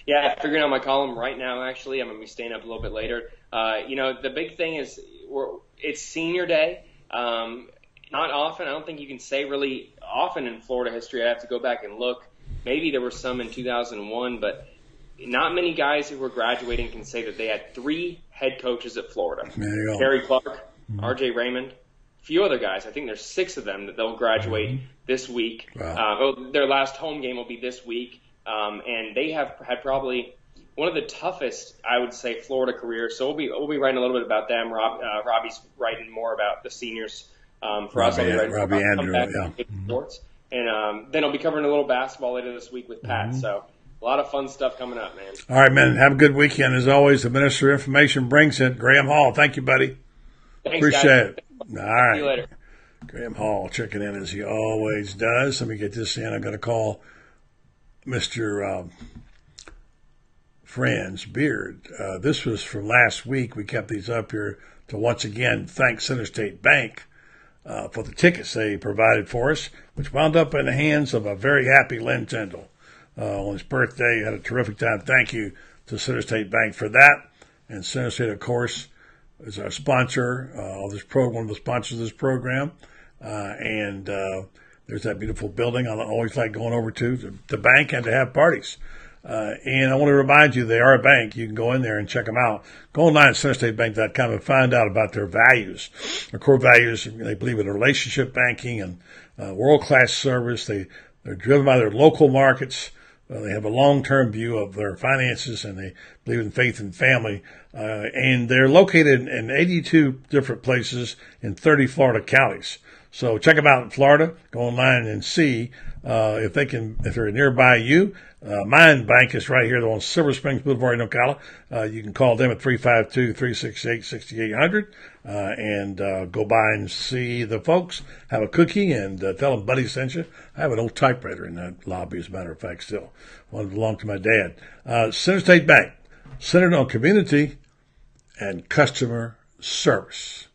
[SPEAKER 9] Yeah, I'm figuring out my column right now. Actually, I'm gonna be staying up a little bit later. Uh, you know, the big thing is we're, it's senior day. Um, not often. I don't think you can say really often in Florida history. I have to go back and look. Maybe there were some in 2001, but not many guys who were graduating can say that they had three head coaches at Florida.
[SPEAKER 1] There you go.
[SPEAKER 9] Terry Clark, R.J. Raymond, a few other guys. I think there's six of them that they'll graduate this week.
[SPEAKER 1] Wow.
[SPEAKER 9] Uh, oh, their last home game will be this week, um, and they have had probably one of the toughest, I would say, Florida careers. So we'll be we'll be writing a little bit about them. Rob, uh, Robbie's writing more about the seniors um, for us. I'll be writing
[SPEAKER 1] Robbie
[SPEAKER 9] Andreu,
[SPEAKER 1] yeah.
[SPEAKER 9] sports, and um, then I'll be covering a little basketball later this week with Pat.
[SPEAKER 1] Mm-hmm.
[SPEAKER 9] So a lot of fun stuff coming up, man.
[SPEAKER 1] All right, man. Have a good weekend. As always, the Minister of Information brings it. Graham Hall. Thank you, buddy.
[SPEAKER 9] Thanks,
[SPEAKER 1] Appreciate
[SPEAKER 9] guys.
[SPEAKER 1] it. All right.
[SPEAKER 9] See you later.
[SPEAKER 1] Graham Hall checking in as he always does. Let me get this in. I'm going to call Mr. Um, Franz Beard. Uh, this was from last week. We kept these up here to once again thank Center State Bank uh, for the tickets they provided for us, which wound up in the hands of a very happy Lynn Tyndall. Uh, on his birthday, had a terrific time. Thank you to Center State Bank for that. And Center State, of course, is our sponsor uh, of this program, one of the sponsors of this program. Uh, and uh, there's that beautiful building I always like going over to, the, the bank, and to have parties. Uh, and I want to remind you, they are a bank. You can go in there and check them out. Go online at centerstatebank.com and find out about their values. Their core values, they believe in relationship banking and uh, world-class service. They, they're driven by their local markets. Uh, they have a long-term view of their finances and they believe in faith and family. Uh, and they're located in 82 different places in 30 Florida counties. So check them out in Florida. Go online and see uh, if they can, if they're nearby you. Uh, Mine Bank is right here on Silver Springs Boulevard in Ocala. Uh, you can call them at 352-368-6800 uh, and uh, go by and see the folks. Have a cookie and uh, tell them Buddy sent you. I have an old typewriter in that lobby, as a matter of fact, still. One belonged to my dad. Uh, Center State Bank, centered on community and customer service.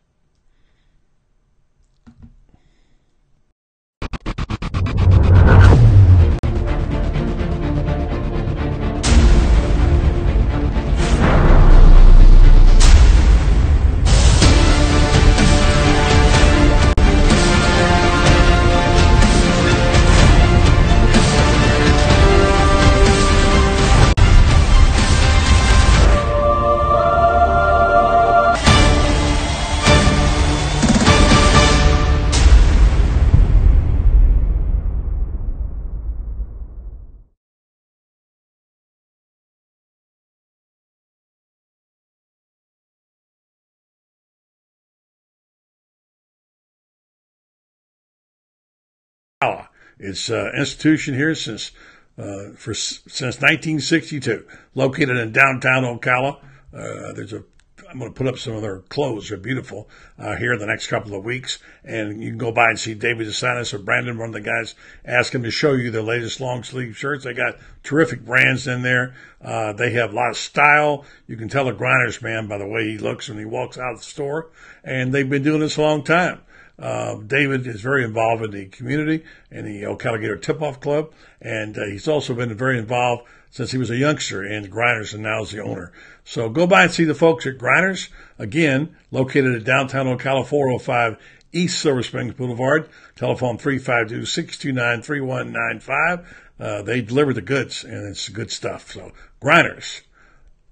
[SPEAKER 1] It's an institution here since uh, for since 1962, located in downtown Ocala. Uh, there's a I'm going to put up some of their clothes. They're beautiful uh, here in the next couple of weeks. And you can go by and see David DeSantis or Brandon, one of the guys, ask him to show you their latest long sleeve shirts. They got terrific brands in there. Uh, they have a lot of style. You can tell a grinders man by the way he looks when he walks out of the store. And they've been doing this a long time. Uh, David is very involved in the community and the Ocala Gator Tip-Off Club, and uh, he's also been very involved since he was a youngster in Grinders and now is the owner. So go by and see the folks at Grinders, again, located at downtown Ocala 405 East Silver Springs Boulevard. Telephone 352-629-3195. Uh, they deliver the goods, and it's good stuff. So Grinders,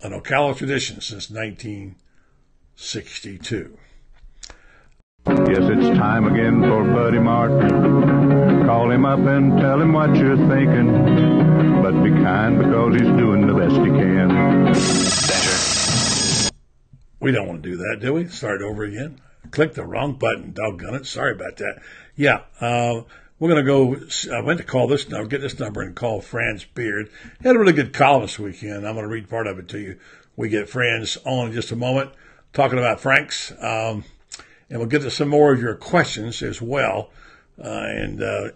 [SPEAKER 1] an Ocala tradition since 1962.
[SPEAKER 2] Yes, it's time again for Buddy Martin. Call him up and tell him what you're thinking. But be kind because he's doing the best he can.
[SPEAKER 3] Better.
[SPEAKER 1] We don't want to do that, do we? Start over again. Click the wrong button. Doggone it. Sorry about that. Yeah, uh, we're going to go. I went to call this number, get this number, and call Franz Beard. He had a really good column this weekend. I'm going to read part of it to you. We get Franz on in just a moment, talking about Franks. Um, and we'll get to some more of your questions as well. Uh, and uh,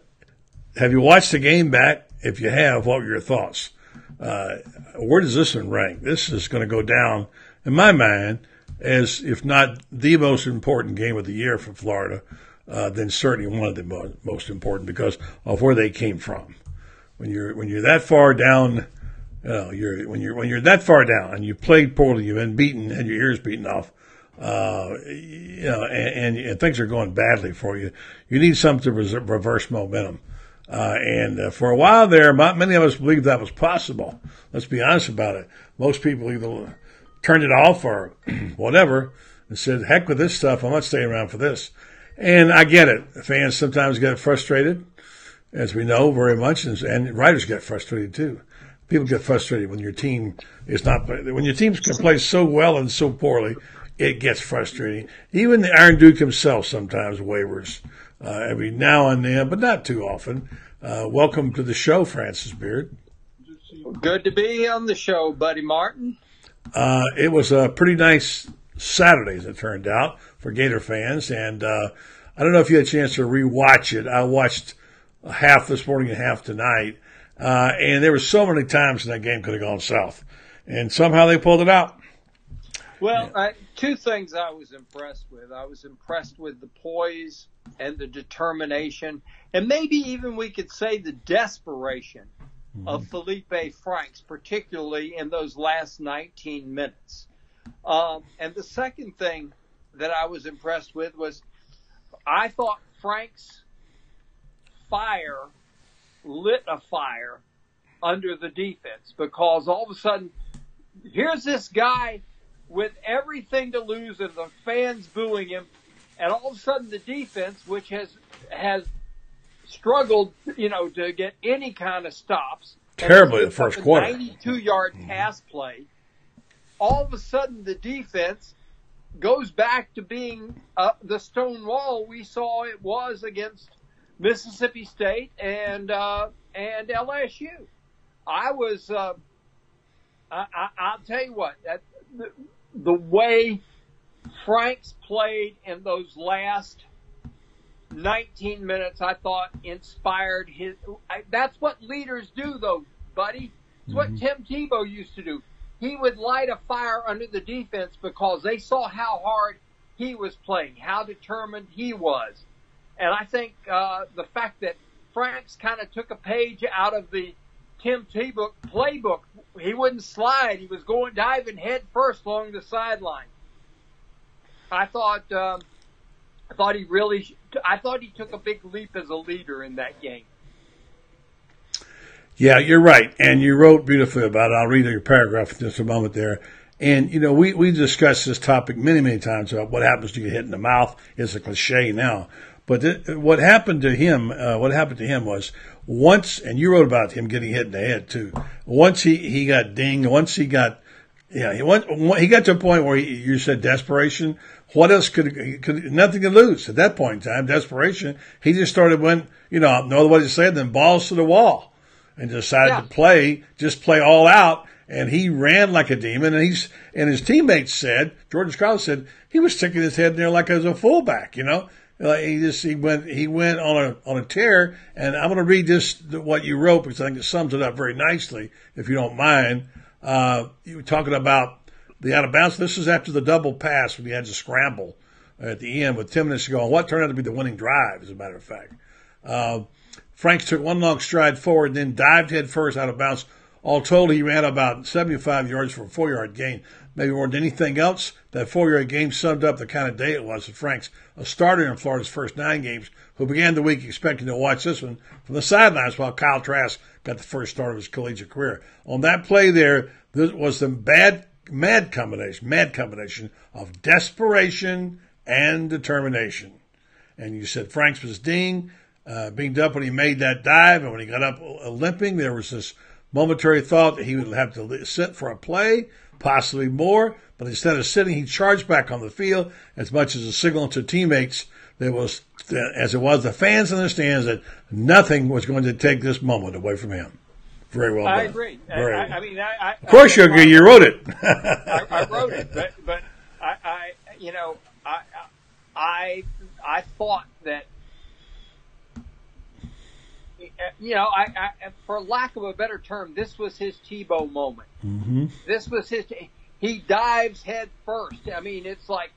[SPEAKER 1] have you watched the game back? If you have, what were your thoughts? Uh, where does this one rank? This is going to go down, in my mind, as if not the most important game of the year for Florida, uh, then certainly one of the most important because of where they came from. When you're when you're that far down, you know, you're when you're when you're that far down and you played poorly, you've been beaten, and your ears beaten off uh, you know, and, and, things are going badly for you, you need something to reverse momentum. Uh, and uh, for a while there, many of us believed that was possible. Let's be honest about it. Most people either turned it off or whatever and said, heck with this stuff. I'm not staying around for this. And I get it. Fans sometimes get frustrated, as we know very much, and, and writers get frustrated too. People get frustrated when your team is not, when your teams can play so well and so poorly it gets frustrating. Even the Iron Duke himself sometimes wavers uh, every now and then, but not too often. Uh, welcome to the show, Francis Beard.
[SPEAKER 10] Good to be on the show, Buddy Martin.
[SPEAKER 1] Uh, it was a pretty nice Saturday, as it turned out, for Gator fans. And uh, I don't know if you had a chance to rewatch it. I watched half this morning and half tonight. Uh, and there were so many times in that game could have gone south. And somehow they pulled it out.
[SPEAKER 10] Well, I, two things I was impressed with. I was impressed with the poise and the determination, and maybe even we could say the desperation mm-hmm. of Feleipe Franks, particularly in those last 19 minutes. Um, and the second thing that I was impressed with was I thought Frank's fire lit a fire under the defense because all of a sudden, here's this guy with everything to lose and the fans booing him, and all of a sudden the defense, which has has struggled, you know, to get any kind of stops,
[SPEAKER 1] terribly the first quarter,
[SPEAKER 10] 92 yard pass play. All of a sudden, the defense goes back to being uh, the stone wall we saw it was against Mississippi State and uh, and LSU. I was. Uh, I, will tell you what. That, the way Franks played in those last 19 minutes, I thought inspired his. I, that's what leaders do, though, buddy. It's what mm-hmm. Tim Tebow used to do. He would light a fire under the defense because they saw how hard he was playing, how determined he was. And I think uh, the fact that Franks kind of took a page out of the Tim Tebow playbook he wouldn't slide. He was going diving head first along the sideline. I thought um, I thought he really I thought he took a big leap as a leader in that game.
[SPEAKER 1] Yeah, you're right, and you wrote beautifully about it. I'll read your paragraph in just a moment there. And you know, we we discussed this topic many many times about what happens to get hit in the mouth. It's a cliche now, but th- what happened to him? Uh, what happened to him was once, and you wrote about him getting hit in the head too. Once he, he got dinged, once he got Yeah, he went. He got to a point where he, you said desperation. What else could could nothing to lose at that point in time? Desperation. He just started when you know no other way to say it than balls to the wall, and decided
[SPEAKER 10] Yeah.
[SPEAKER 1] to play just play all out. And he ran like a demon. And he's and his teammates said Jordan Scarlett said he was sticking his head in there like as a fullback. You know, like he just he went he went on a on a tear. And I'm going to read this what you wrote because I think it sums it up very nicely. If you don't mind, uh, you were talking about the out of bounds. This is after the double pass when he had to scramble at the end with 10 minutes to go. And what turned out to be the winning drive, as a matter of fact. Uh, Franks took one long stride forward, and then dived head first out of bounds. All told, he ran about 75 yards for a four yard gain. Maybe more than anything else, that four yard game summed up the kind of day it was for Franks, a starter in Florida's first nine games, who began the week expecting to watch this one from the sidelines while Kyle Trask got the first start of his collegiate career. On that play there, this was the bad, mad combination, mad combination of desperation and determination. And you said Franks was ding, uh, being up when he made that dive, and when he got up limping, there was this momentary thought that he would have to sit for a play, possibly more. But instead of sitting, he charged back on the field as much as a signal to teammates. There was, as it was, the fans in the stands that nothing was going to take this moment away from him. Very well done.
[SPEAKER 10] I agree. I,
[SPEAKER 1] Very
[SPEAKER 10] I,
[SPEAKER 1] well.
[SPEAKER 10] I mean, I, I,
[SPEAKER 1] of course, you agree. You wrote it.
[SPEAKER 10] I, I wrote it, but but I, I you know I I I thought that you know I, I for lack of a better term, this was his Tebow moment.
[SPEAKER 1] mm-hmm.
[SPEAKER 10] This was his. He dives head first. I mean, it's like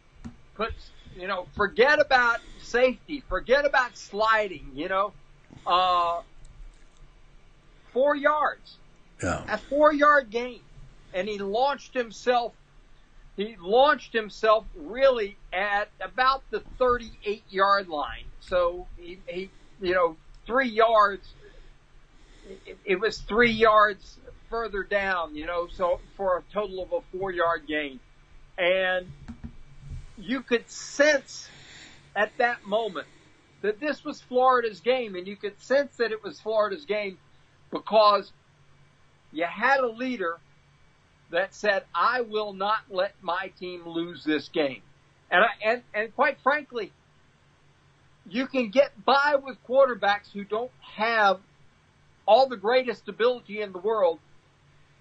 [SPEAKER 10] puts you know forget about safety, forget about sliding. You know, uh, four yards
[SPEAKER 1] Yeah.
[SPEAKER 10] a four yard gain. And he launched himself, he launched himself really at about the 38 yard line. So he, he you know, three yards, it, it was three yards further down, you know, so for a total of a four yard gain. And you could sense at that moment that this was Florida's game and you could sense that it was Florida's game because you had a leader that said, I will not let my team lose this game. And I, and, and quite frankly, you can get by with quarterbacks who don't have all the greatest ability in the world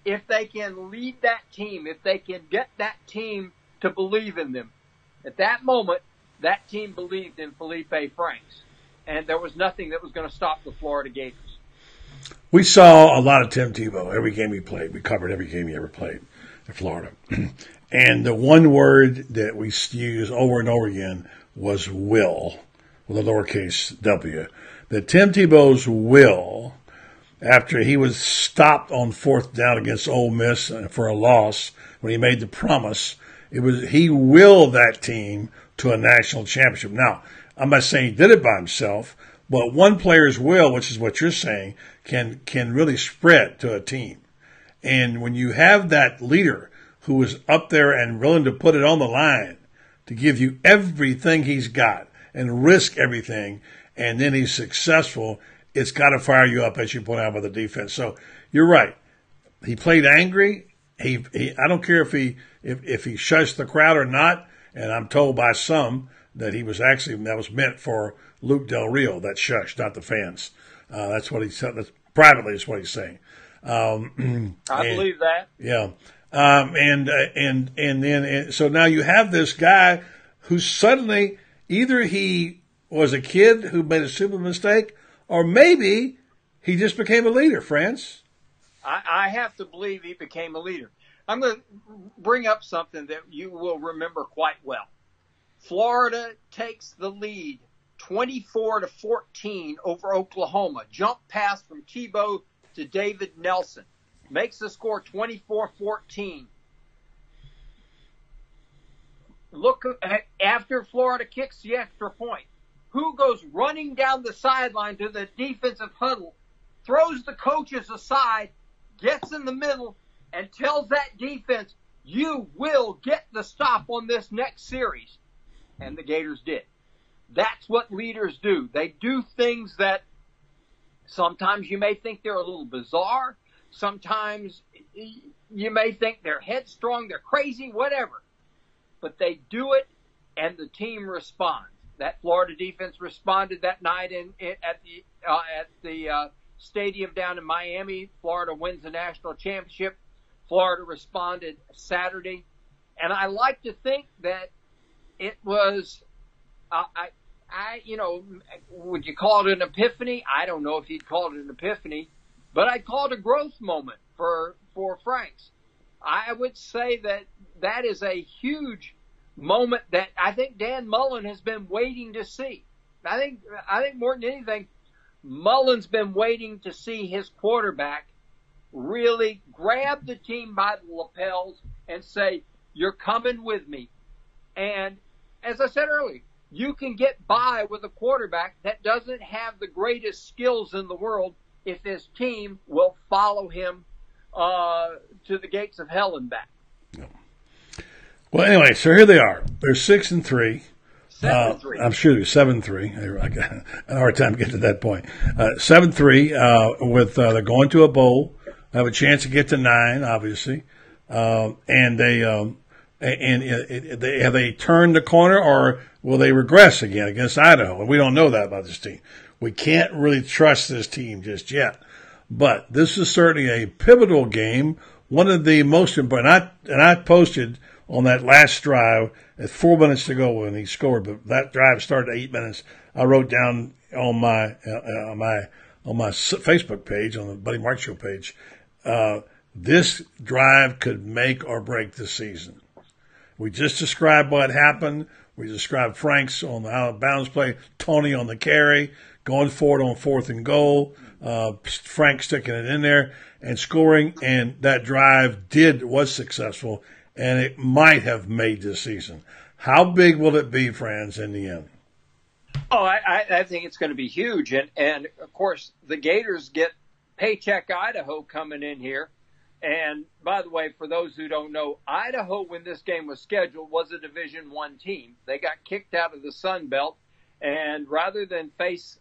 [SPEAKER 10] if they can lead that team, if they can get that team to believe in them. At that moment, that team believed in Feleipe Franks. And there was nothing that was going to stop the Florida Gators.
[SPEAKER 1] We saw a lot of Tim Tebow every game he played. We covered every game he ever played in Florida. and the one word that we used over and over again was will, with a lowercase w. That Tim Tebow's will, after he was stopped on fourth down against Ole Miss for a loss, when he made the promise, it was he willed that team to a national championship. Now, I'm not saying he did it by himself, but one player's will, which is what you're saying, can can really spread to a team. And when you have that leader who is up there and willing to put it on the line to give you everything he's got and risk everything, and then he's successful, it's got to fire you up as you point out with the defense. So you're right. He played angry. He, he I don't care if he if, if he shushed the crowd or not. And I'm told by some that he was actually that was meant for Luke Del Rio. That shush, not the fans. Uh, that's what he said. That's, privately, is what he's saying. Um,
[SPEAKER 10] I
[SPEAKER 1] and-
[SPEAKER 10] believe that.
[SPEAKER 1] yeah. Um, and, uh, and, and then, and so now you have this guy who suddenly either he was a kid who made a stupid mistake or maybe he just became a leader, Franz.
[SPEAKER 10] I, I have to believe he became a leader. I'm going to bring up something that you will remember quite well. Florida takes the lead 24 to 14 over Oklahoma. Jump pass from Tebow to David Nelson. Makes the score 24-14. Look after Florida kicks the extra point. Who goes running down the sideline to the defensive huddle, throws the coaches aside, gets in the middle, and tells that defense, you will get the stop on this next series. And the Gators did. That's what leaders do. They do things that sometimes you may think they're a little bizarre. Sometimes, you may think they're headstrong, they're crazy, whatever, but they do it, and the team responds. That Florida defense responded that night in, in at the uh, at the uh, stadium down in Miami. Florida wins the national championship. Florida responded Saturday, and I like to think that it was. Uh, I, I, you know, would you call it an epiphany? I don't know if you'd call it an epiphany, but I'd call it a growth moment for for Franks. I would say that that is a huge moment that I think Dan Mullen has been waiting to see. I think I think more than anything, Mullen's been waiting to see his quarterback really grab the team by the lapels and say, "You're coming with me." And as I said earlier, you can get by with a quarterback that doesn't have the greatest skills in the world if his team will follow him uh, to the gates of hell and back.
[SPEAKER 1] Well, anyway, so here they are. They're six and three.
[SPEAKER 10] Seven
[SPEAKER 1] Uh,
[SPEAKER 10] three.
[SPEAKER 1] I'm sure they're seven three. I got a hard time getting to that point. Uh, seven three. Uh, with uh, they're going to a bowl. They Have a chance to get to nine, obviously. Um, and they um, and it, it, they have they turned the corner, or will they regress again against Idaho? And we don't know that about this team. We can't really trust this team just yet. But this is certainly a pivotal game. One of the most important. I, and I posted on that last drive at four minutes to go when he scored, but that drive started eight minutes. I wrote down on my uh, on my on my Facebook page on the Buddy Mark Show page. Uh, this drive could make or break the season. We just described what happened. We described Frank's on the out of bounds play, Toney on the carry, going forward on fourth and goal, uh, Frank sticking it in there and scoring. And that drive did was successful, and it might have made this season. How big will it be, Franz, in the end?
[SPEAKER 10] Oh, I, I, think it's going to be huge, and and of course the Gators get Paycheck Idaho coming in here. And by the way, for those who don't know, Idaho, when this game was scheduled, was a Division One team. They got kicked out of the Sun Belt, and rather than face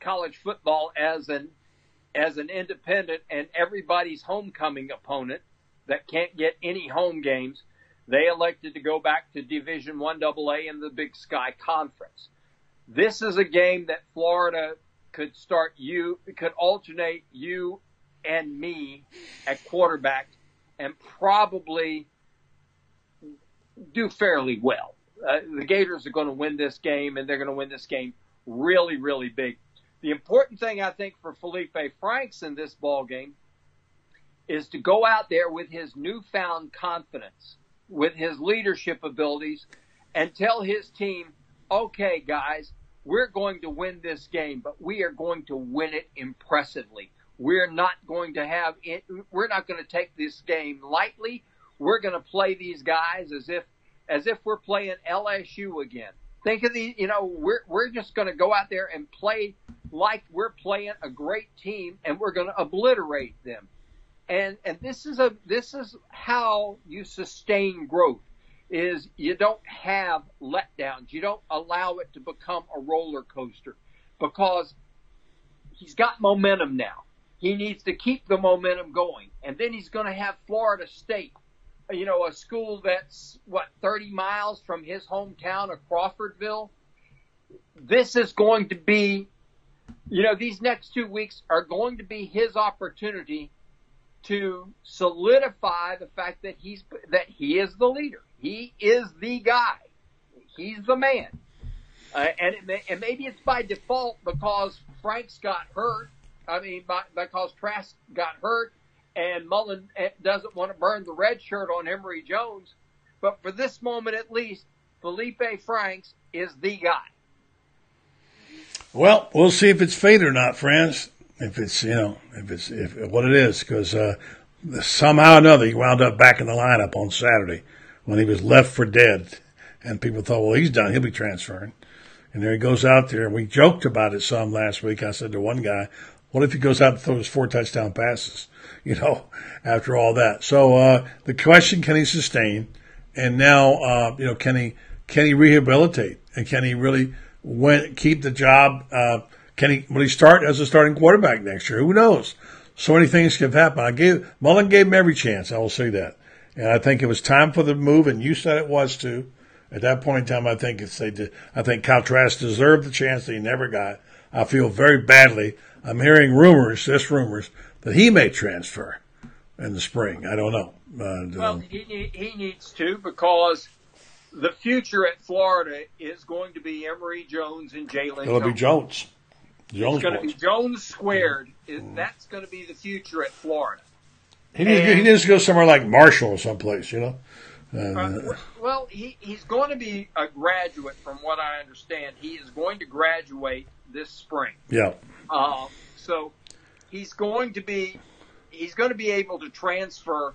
[SPEAKER 10] college football as an as an independent and everybody's homecoming opponent that can't get any home games, they elected to go back to Division One AA in the Big Sky Conference. This is a game that Florida could start you could alternate you and me at quarterback and probably do fairly well. Uh, the Gators are going to win this game and they're going to win this game really, really big. The important thing I think for Feleipe Franks in this ball game is to go out there with his newfound confidence, with his leadership abilities, and tell his team, okay, guys, we're going to win this game, but we are going to win it impressively. We're not going to have it, we're not going to take this game lightly. We're going to play these guys as if, as if we're playing LSU again. Think of the, you know, we're, we're just going to go out there and play like we're playing a great team and we're going to obliterate them. And, and this is a, this is how you sustain growth is you don't have letdowns. You don't allow it to become a roller coaster because he's got momentum now. He needs to keep the momentum going. And then he's going to have Florida State, you know, a school that's what, 30 miles from his hometown of Crawfordville. This is going to be, you know, these next two weeks are going to be his opportunity to solidify the fact that he's, that he is the leader. He is the guy. He's the man. Uh, and, it may, and maybe it's by default because Frank's got hurt. I mean, by, because Trask got hurt and Mullen eh, doesn't want to burn the red shirt on Emory Jones. But for this moment at least, Feleipe Franks is the guy.
[SPEAKER 1] Well, we'll see if it's fate or not, Franz. If it's you know if it's if what it is, because uh, somehow or another he wound up back in the lineup on Saturday when he was left for dead, and people thought, well, he's done, he'll be transferring, and there he goes out there. And we joked about it some last week. I said to one guy, "What if he goes out and throws four touchdown passes?" You know, after all that. So uh, the question: Can he sustain? And now, uh, you know, can he can he rehabilitate? And can he really win, keep the job? Can he will he start as a starting quarterback next year? Who knows? so many things can happen. I gave Mullen gave him every chance. I will say that, and I think it was time for the move. And you said it was too. At that point in time, I think it's they. Did, I think Kyle Trask deserved the chance that he never got. I feel very badly. I'm hearing rumors, just rumors, that he may transfer in the spring. I don't know. Uh,
[SPEAKER 10] well, he, he needs to because the future at Florida is going to be Emory Jones and Jalen.
[SPEAKER 1] It'll be Jones. Jones
[SPEAKER 10] it's going to be Jones squared. Is, That's going to be the future at Florida.
[SPEAKER 1] He needs, and, he needs to go somewhere like Marshall or someplace, you know.
[SPEAKER 10] Uh, uh, well, he, he's going to be a graduate, from what I understand. He is going to graduate this spring.
[SPEAKER 1] Yeah.
[SPEAKER 10] Uh, so he's going to be he's going to be able to transfer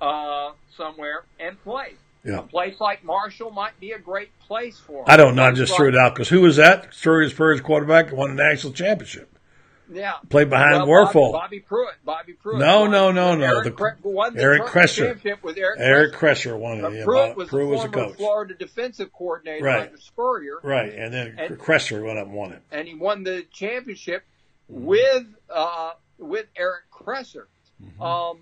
[SPEAKER 10] uh, somewhere and play.
[SPEAKER 1] Yeah.
[SPEAKER 10] A place like Marshall might be a great place for him.
[SPEAKER 1] I don't know. I just threw it out because who was that? Spurs quarterback won a national championship.
[SPEAKER 10] Yeah.
[SPEAKER 1] Played behind
[SPEAKER 10] well,
[SPEAKER 1] Wuerffel.
[SPEAKER 10] Bobby, Bobby Pruett. Bobby Pruett.
[SPEAKER 1] No, no, no, no.
[SPEAKER 10] Eric,
[SPEAKER 1] the,
[SPEAKER 10] won the
[SPEAKER 1] Eric Kresser.
[SPEAKER 10] With Eric,
[SPEAKER 1] Eric Kresser won it.
[SPEAKER 10] Yeah,
[SPEAKER 1] Pruett
[SPEAKER 10] was
[SPEAKER 1] Pruett
[SPEAKER 10] the
[SPEAKER 1] was a coach.
[SPEAKER 10] Florida defensive coordinator
[SPEAKER 1] right.
[SPEAKER 10] under Spurrier.
[SPEAKER 1] Right, and then and, Kresser went up and won it.
[SPEAKER 10] And he won the championship mm-hmm. with uh, with Eric Kresser. Mm-hmm. Um,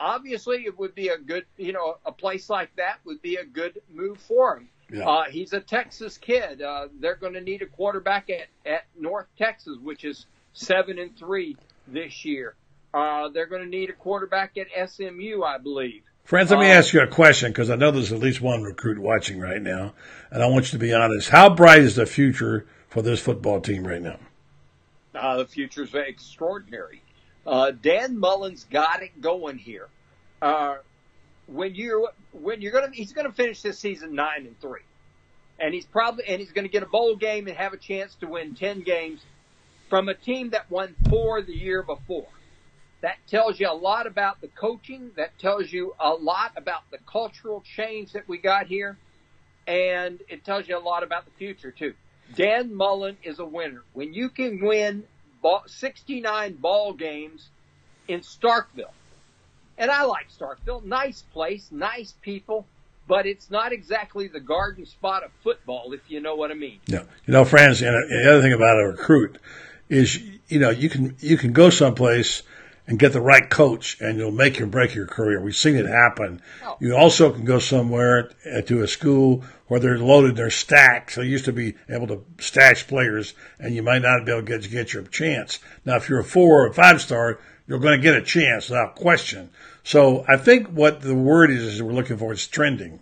[SPEAKER 10] obviously, it would be a good, you know, a place like that would be a good move for him.
[SPEAKER 1] Yeah.
[SPEAKER 10] Uh, he's a Texas kid. Uh, they're going to need a quarterback at, at North Texas, which is seven and three this year. Uh, they're going to need a quarterback at SMU, I believe.
[SPEAKER 1] Franz, let me ask you a question because I know there's at least one recruit watching right now, and I want you to be honest. How bright is the future for this football team right now?
[SPEAKER 10] Uh, the future is extraordinary. Uh, Dan Mullen's got it going here. Uh, when you when you're gonna he's gonna finish this season nine and three, and he's probably and he's gonna get a bowl game and have a chance to win ten games from a team that won four the year before. That tells you a lot about the coaching. That tells you a lot about the cultural change that we got here. And it tells you a lot about the future too. Dan Mullen is a winner. When you can win 69 ball games in Starkville, and I like Starkville, nice place, nice people, but it's not exactly the garden spot of football, if you know what I mean.
[SPEAKER 1] Yeah. You know, Franz, and the other thing about a recruit is, you know, you can, you can go someplace and get the right coach and you'll make or break your career. We've seen it happen.
[SPEAKER 10] Oh.
[SPEAKER 1] You also can go somewhere uh, to a school where they're loaded, they're stacked. So you used to be able to stash players and you might not be able to get, get your chance. Now, if you're a four or a five star, you're going to get a chance without question. So I think what the word is, is we're looking for is trending.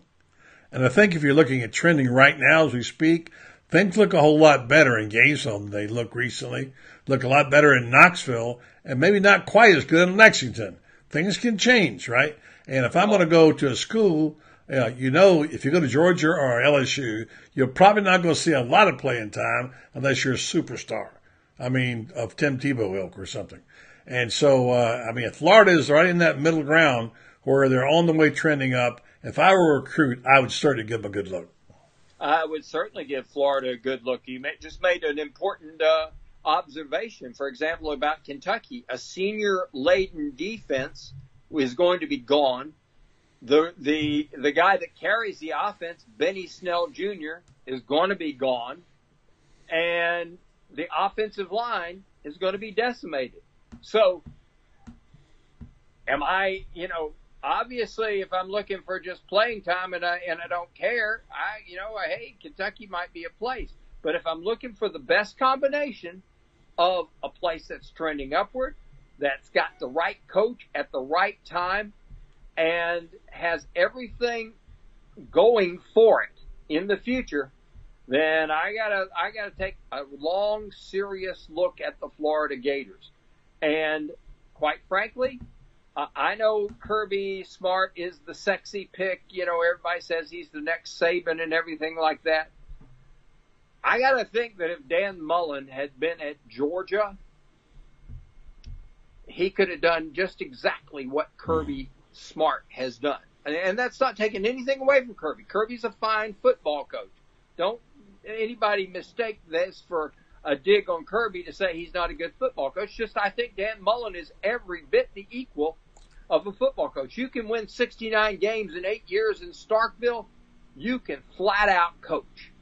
[SPEAKER 1] And I think if you're looking at trending right now as we speak, things look a whole lot better in Gainesville than they look recently. Look a lot better in Knoxville and maybe not quite as good in Lexington. Things can change, right? And if I'm going to go to a school, uh, you know, if you go to Georgia or LSU, you're probably not going to see a lot of playing time unless you're a superstar. I mean, of Tim Tebow ilk or something. And so, uh, I mean, if Florida is right in that middle ground where they're on the way trending up. If I were a recruit, I would certainly give them a good look.
[SPEAKER 10] I would certainly give Florida a good look. You just made an important uh, observation, for example, about Kentucky. A senior laden defense is going to be gone. The the the guy that carries the offense, Benny Snell Jr., is going to be gone, and the offensive line is going to be decimated. So, am I, you know, obviously if I'm looking for just playing time and I and I don't care, I, you know, hey, Kentucky might be a place. But if I'm looking for the best combination of a place that's trending upward, that's got the right coach at the right time, and has everything going for it in the future, then I gotta I gotta take a long, serious look at the Florida Gators. And quite frankly, uh, I know Kirby Smart is the sexy pick. You know, everybody says he's the next Saban and everything like that. I got to think that if Dan Mullen had been at Georgia, he could have done just exactly what Kirby hmm. Smart has done. And, and that's not taking anything away from Kirby. Kirby's a fine football coach. Don't anybody mistake this for a dig on Kirby to say he's not a good football coach. Just I think Dan Mullen is every bit the equal of a football coach. You can win 69 games in eight years in Starkville. You can flat out coach.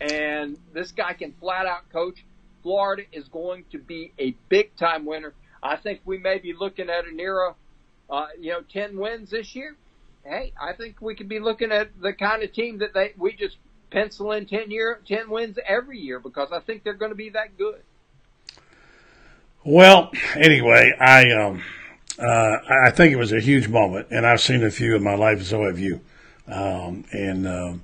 [SPEAKER 10] And this guy can flat out coach. Florida is going to be a big time winner. I think we may be looking at an era, uh, you know, 10 wins this year. Hey, I think we could be looking at the kind of team that they, we just pencil in 10 year, 10 wins every year because I think they're going to be that good.
[SPEAKER 1] Well, anyway, I um, uh, I think it was a huge moment, and I've seen a few in my life, so have you. Um, and um,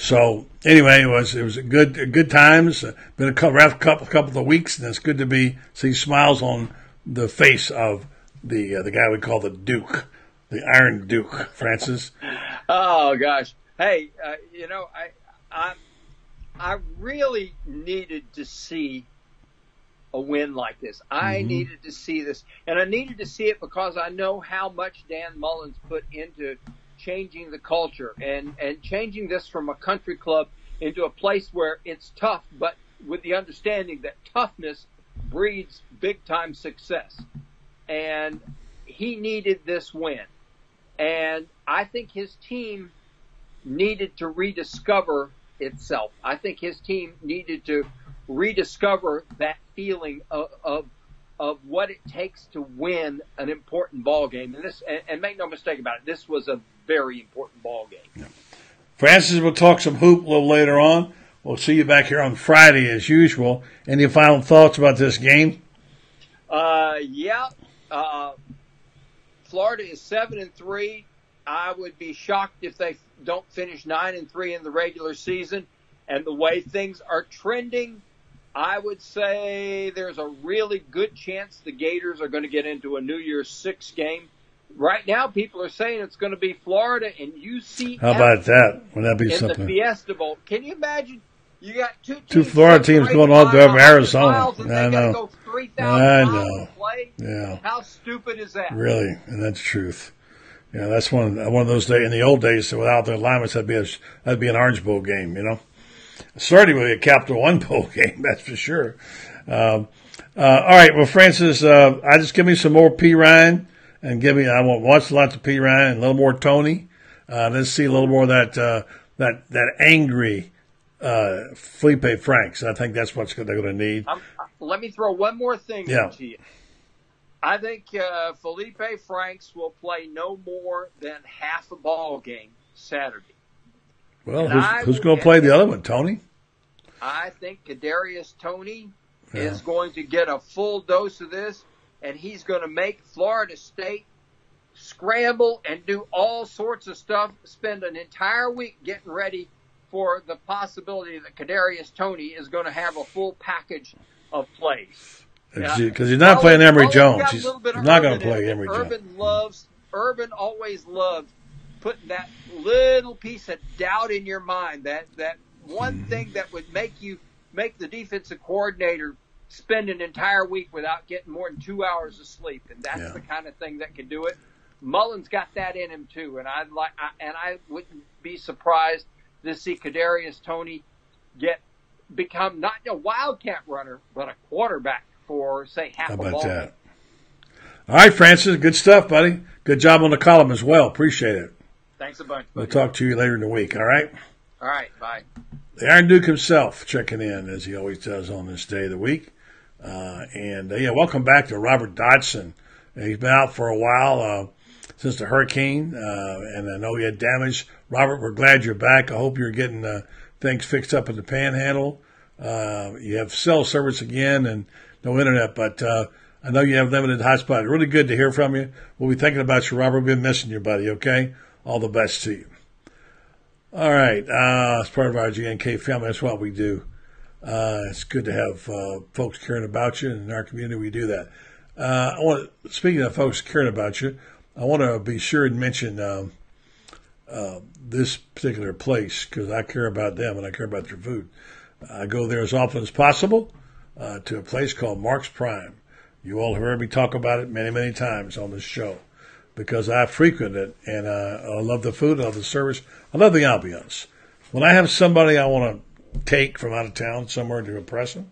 [SPEAKER 1] so, anyway, it was it was a good good times. Been a couple, rough couple couple of weeks, and it's good to be see smiles on the face of the uh, the guy we call the Duke, the Iron Duke, Francis.
[SPEAKER 10] oh gosh, hey, uh, you know, I I I really needed to see a win like this. I mm-hmm. needed to see this, and I needed to see it because I know how much Dan Mullen's put into changing the culture and and changing this from a country club into a place where it's tough, but with the understanding that toughness breeds big time success. And he needed this win, and I think his team needed to rediscover itself. I think his team needed to rediscover that feeling of, of of what it takes to win an important ball game. And this, and, and, make no mistake about it, this was a very important ball game. Yeah.
[SPEAKER 1] Francis will talk some hoop a little later on. We'll see you back here on Friday as usual. Any final thoughts about this game?
[SPEAKER 10] Uh, yeah. Uh, Florida is seven and three. I would be shocked if they don't finish nine and three in the regular season. And the way things are trending, I would say there's a really good chance the Gators are going to get into a New Year's Six game. Right now, people are saying it's going to be Florida and UCF.
[SPEAKER 1] How about that? Would that be
[SPEAKER 10] in
[SPEAKER 1] something?
[SPEAKER 10] the Fiesta Bowl. Can you imagine? You got two teams
[SPEAKER 1] two Florida teams going all the way over Arizona.
[SPEAKER 10] I
[SPEAKER 1] know.
[SPEAKER 10] I
[SPEAKER 1] know.
[SPEAKER 10] Yeah. How stupid is that?
[SPEAKER 1] Really, and that's truth. Yeah, that's one one of those days. In the old days, without the alignments, that'd be a that'd be an Orange Bowl game. You know certainly a Capital One Bowl game, that's for sure. Um, uh, all right, well, Francis, uh, I just give me some more Perine and give me. I want watch lots of Perine and a little more Toney. Uh, let's see a little more of that uh, that that angry uh, Feleipe Franks. I think that's what they're going to need.
[SPEAKER 10] I'm, let me throw one more thing yeah. you. I think uh, Feleipe Franks will play no more than half a ball game Saturday.
[SPEAKER 1] Well, and who's, who's going to play the other one, Toney?
[SPEAKER 10] I think Kadarius Toney yeah. is going to get a full dose of this, and he's going to make Florida State scramble and do all sorts of stuff. Spend an entire week getting ready for the possibility that Kadarius Toney is going to have a full package of plays.
[SPEAKER 1] Because he's not playing Emory Jones. He's, he's not going to play Emory Jones.
[SPEAKER 10] Urban loves. Urban always loved putting that little piece of doubt in your mind, that that one thing that would make you make the defensive coordinator spend an entire week without getting more than two hours of sleep, and that's yeah. the kind of thing that can do it. Mullen's got that in him too, and I'd like, I, and I wouldn't be surprised to see Kadarius Toney get become not a wildcat runner, but a quarterback for say half
[SPEAKER 1] How
[SPEAKER 10] about
[SPEAKER 1] a ball. That? All right, Francis, good stuff, buddy. Good job on the column as well. Appreciate it.
[SPEAKER 10] Thanks a bunch.
[SPEAKER 1] We'll talk to you later in the week. All right.
[SPEAKER 10] All right. Bye.
[SPEAKER 1] The Iron Duke himself checking in as he always does on this day of the week. Uh, and uh, yeah, welcome back to Robert Dodson. He's been out for a while uh, since the hurricane, uh, and I know he had damage. Robert, we're glad you're back. I hope you're getting uh, things fixed up in the Panhandle. Uh, you have cell service again and no internet, but I know you have limited hotspot. Really good to hear from you. We'll be thinking about you, Robert. We've been missing you, buddy. Okay all the best to you. All right, uh, as part of our G&K family, that's what we do. Uh, it's good to have uh, folks caring about you, in our community, we do that. Uh, I want, speaking of folks caring about you, I want to be sure and mention um, uh, this particular place because I care about them and I care about their food. I go there as often as possible uh, to a place called Mark's Prime. You all have heard me talk about it many, many times on this show because I frequent it and uh, I love the food, I love the service, I love the ambiance. When I have somebody I want to take from out of town somewhere to impress them,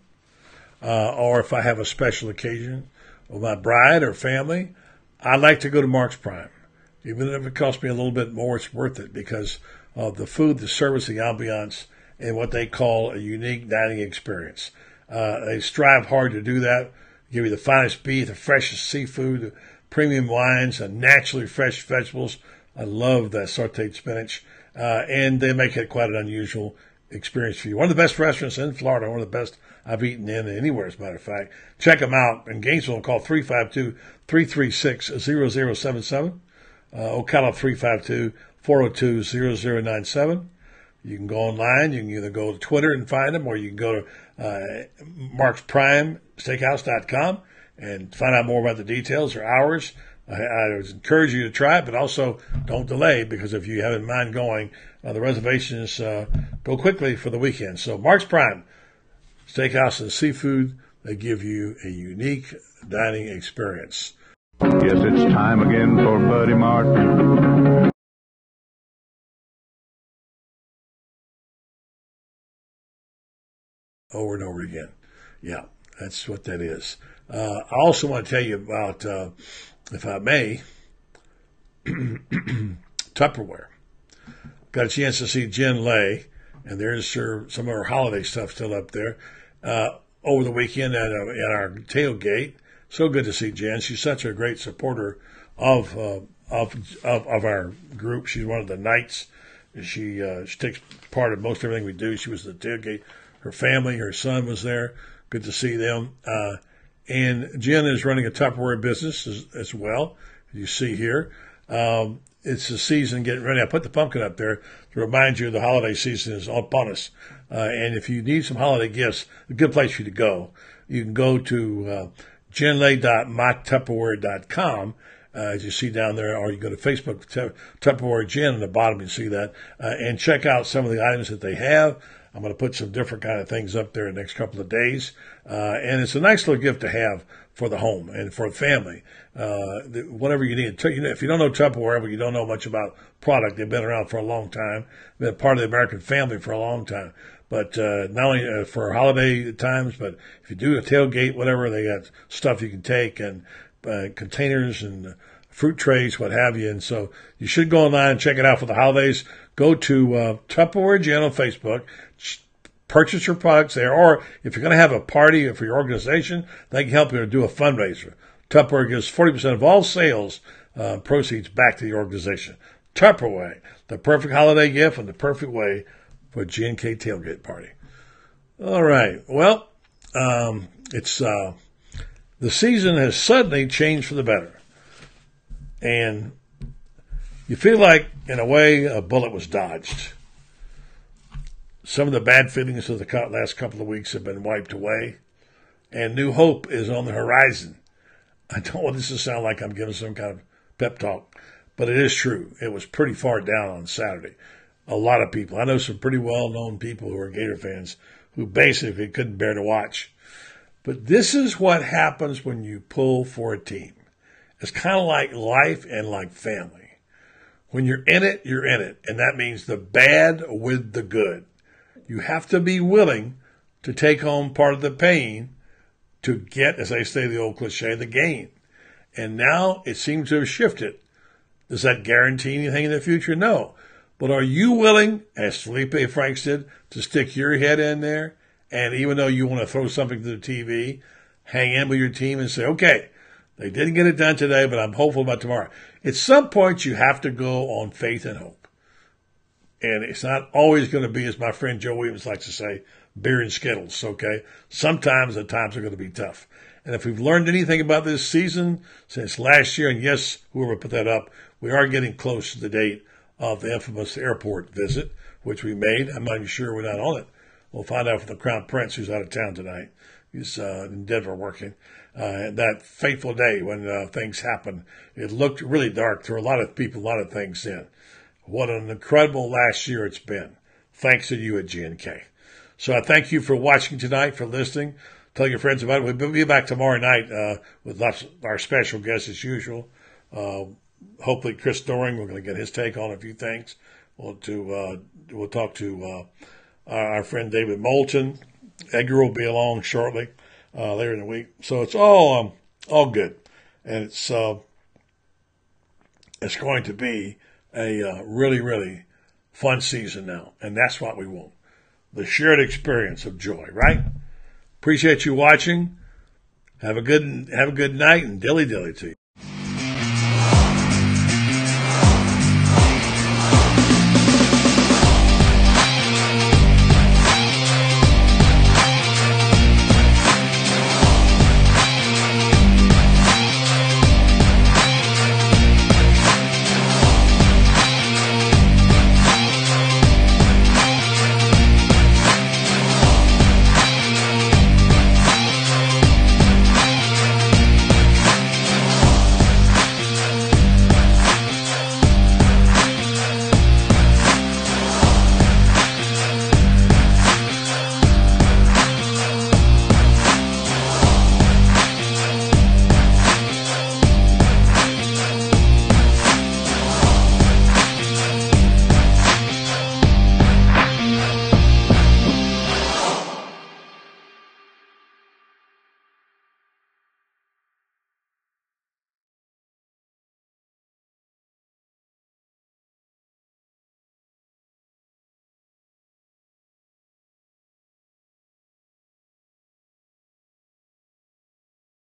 [SPEAKER 1] uh, or if I have a special occasion with my bride or family, I like to go to Mark's Prime. Even if it costs me a little bit more, it's worth it because of the food, the service, the ambiance, and what they call a unique dining experience. Uh, they strive hard to do that. give you the finest beef, the freshest seafood, premium wines, and naturally fresh vegetables. I love that sauteed spinach. Uh, and they make it quite an unusual experience for you. One of the best restaurants in Florida, one of the best I've eaten in anywhere, as a matter of fact. Check them out in Gainesville. Call 352 336 0077. Uh, Ocala 352 402 0097. You can go online. You can either go to Twitter and find them, or you can go to uh, Steakhouse.com and find out more about the details or hours. I, I would encourage you to try it, but also don't delay because if you have in mind going, uh, the reservations uh, go quickly for the weekend. So Mark's Prime Steakhouse and Seafood, they give you a unique dining experience.
[SPEAKER 2] Yes, it's time again for Buddy Martin.
[SPEAKER 1] over and over again. Yeah, that's what that is. Uh, I also want to tell you about, uh, if I may, Tupperware. Got a chance to see Jen Lay, and there's her, some of her holiday stuff still up there uh, over the weekend at, uh, at our tailgate. So good to see Jen. She's such a great supporter of uh, of, of of our group. She's one of the knights. She uh, she takes part in most everything we do. She was the tailgate her family, her son was there. Good to see them. Uh, and Jen is running a Tupperware business as, as well. As you see here. Um, it's the season getting ready. I put the pumpkin up there to remind you the holiday season is upon us. Uh, and if you need some holiday gifts, a good place for you to go. You can go to uh, uh, as you see down there, or you go to Facebook, Tupperware Jen, on the bottom, you see that, uh, and check out some of the items that they have. I'm going to put some different kind of things up there in the next couple of days. Uh, and it's a nice little gift to have for the home and for the family. Uh, whatever you need. If you don't know Tupperware, but you don't know much about product, they've been around for a long time, been part of the American family for a long time. But uh, not only uh, for holiday times, but if you do a tailgate, whatever, they got stuff you can take and uh, containers and fruit trays, what have you. And so you should go online and check it out for the holidays. Go to uh, Tupperware on Facebook purchase your products there. Or if you're going to have a party for your organization, they can help you do a fundraiser. Tupperware gives 40% of all sales uh, proceeds back to the organization. Tupperware, the perfect holiday gift and the perfect way for a G&K tailgate party. All right. Well, um, it's uh, the season has suddenly changed for the better, and you feel like, in a way, a bullet was dodged. Some of the bad feelings of the last couple of weeks have been wiped away, and new hope is on the horizon. I don't want this to sound like I'm giving some kind of pep talk, but it is true. It was pretty far down on Saturday. A lot of people. I know some pretty well known people who are Gator fans who basically couldn't bear to watch. But this is what happens when you pull for a team. It's kind of like life and like family. When you're in it, you're in it. And that means the bad with the good. You have to be willing to take home part of the pain to get, as I say the old cliche, the gain. And now it seems to have shifted. Does that guarantee anything in the future? No. But are you willing, as Feleipe Franks did, to stick your head in there? And even though you want to throw something to the TV, hang in with your team and say, okay, they didn't get it done today, but I'm hopeful about tomorrow. At some point, you have to go on faith and hope. And it's not always going to be, as my friend Joe Williams likes to say, beer and skittles, okay? Sometimes the times are going to be tough. And if we've learned anything about this season since last year, and yes, whoever put that up, we are getting close to the date of the infamous airport visit, which we made. I'm not even sure we're not on it. We'll find out from the Crown Prince, who's out of town tonight. He's uh, in Denver working. Uh, that fateful day when uh, things happened, it looked really dark. There were a lot of people, a lot of things in. What an incredible last year it's been. Thanks to you at G&K. So I thank you for watching tonight, for listening. Tell your friends about it. We'll be back tomorrow night uh, with lots our special guest as usual. Uh, hopefully, Chris Doering. We're going to get his take on a few things. We'll to uh, we'll talk to uh, our friend David Moulton. Edgar will be along shortly uh, later in the week. So it's all um, all good, and it's uh, it's going to be a uh, really, really fun season now. And that's what we want the shared experience of joy, right? Appreciate you watching. Have a good have a good night and dilly dilly to you.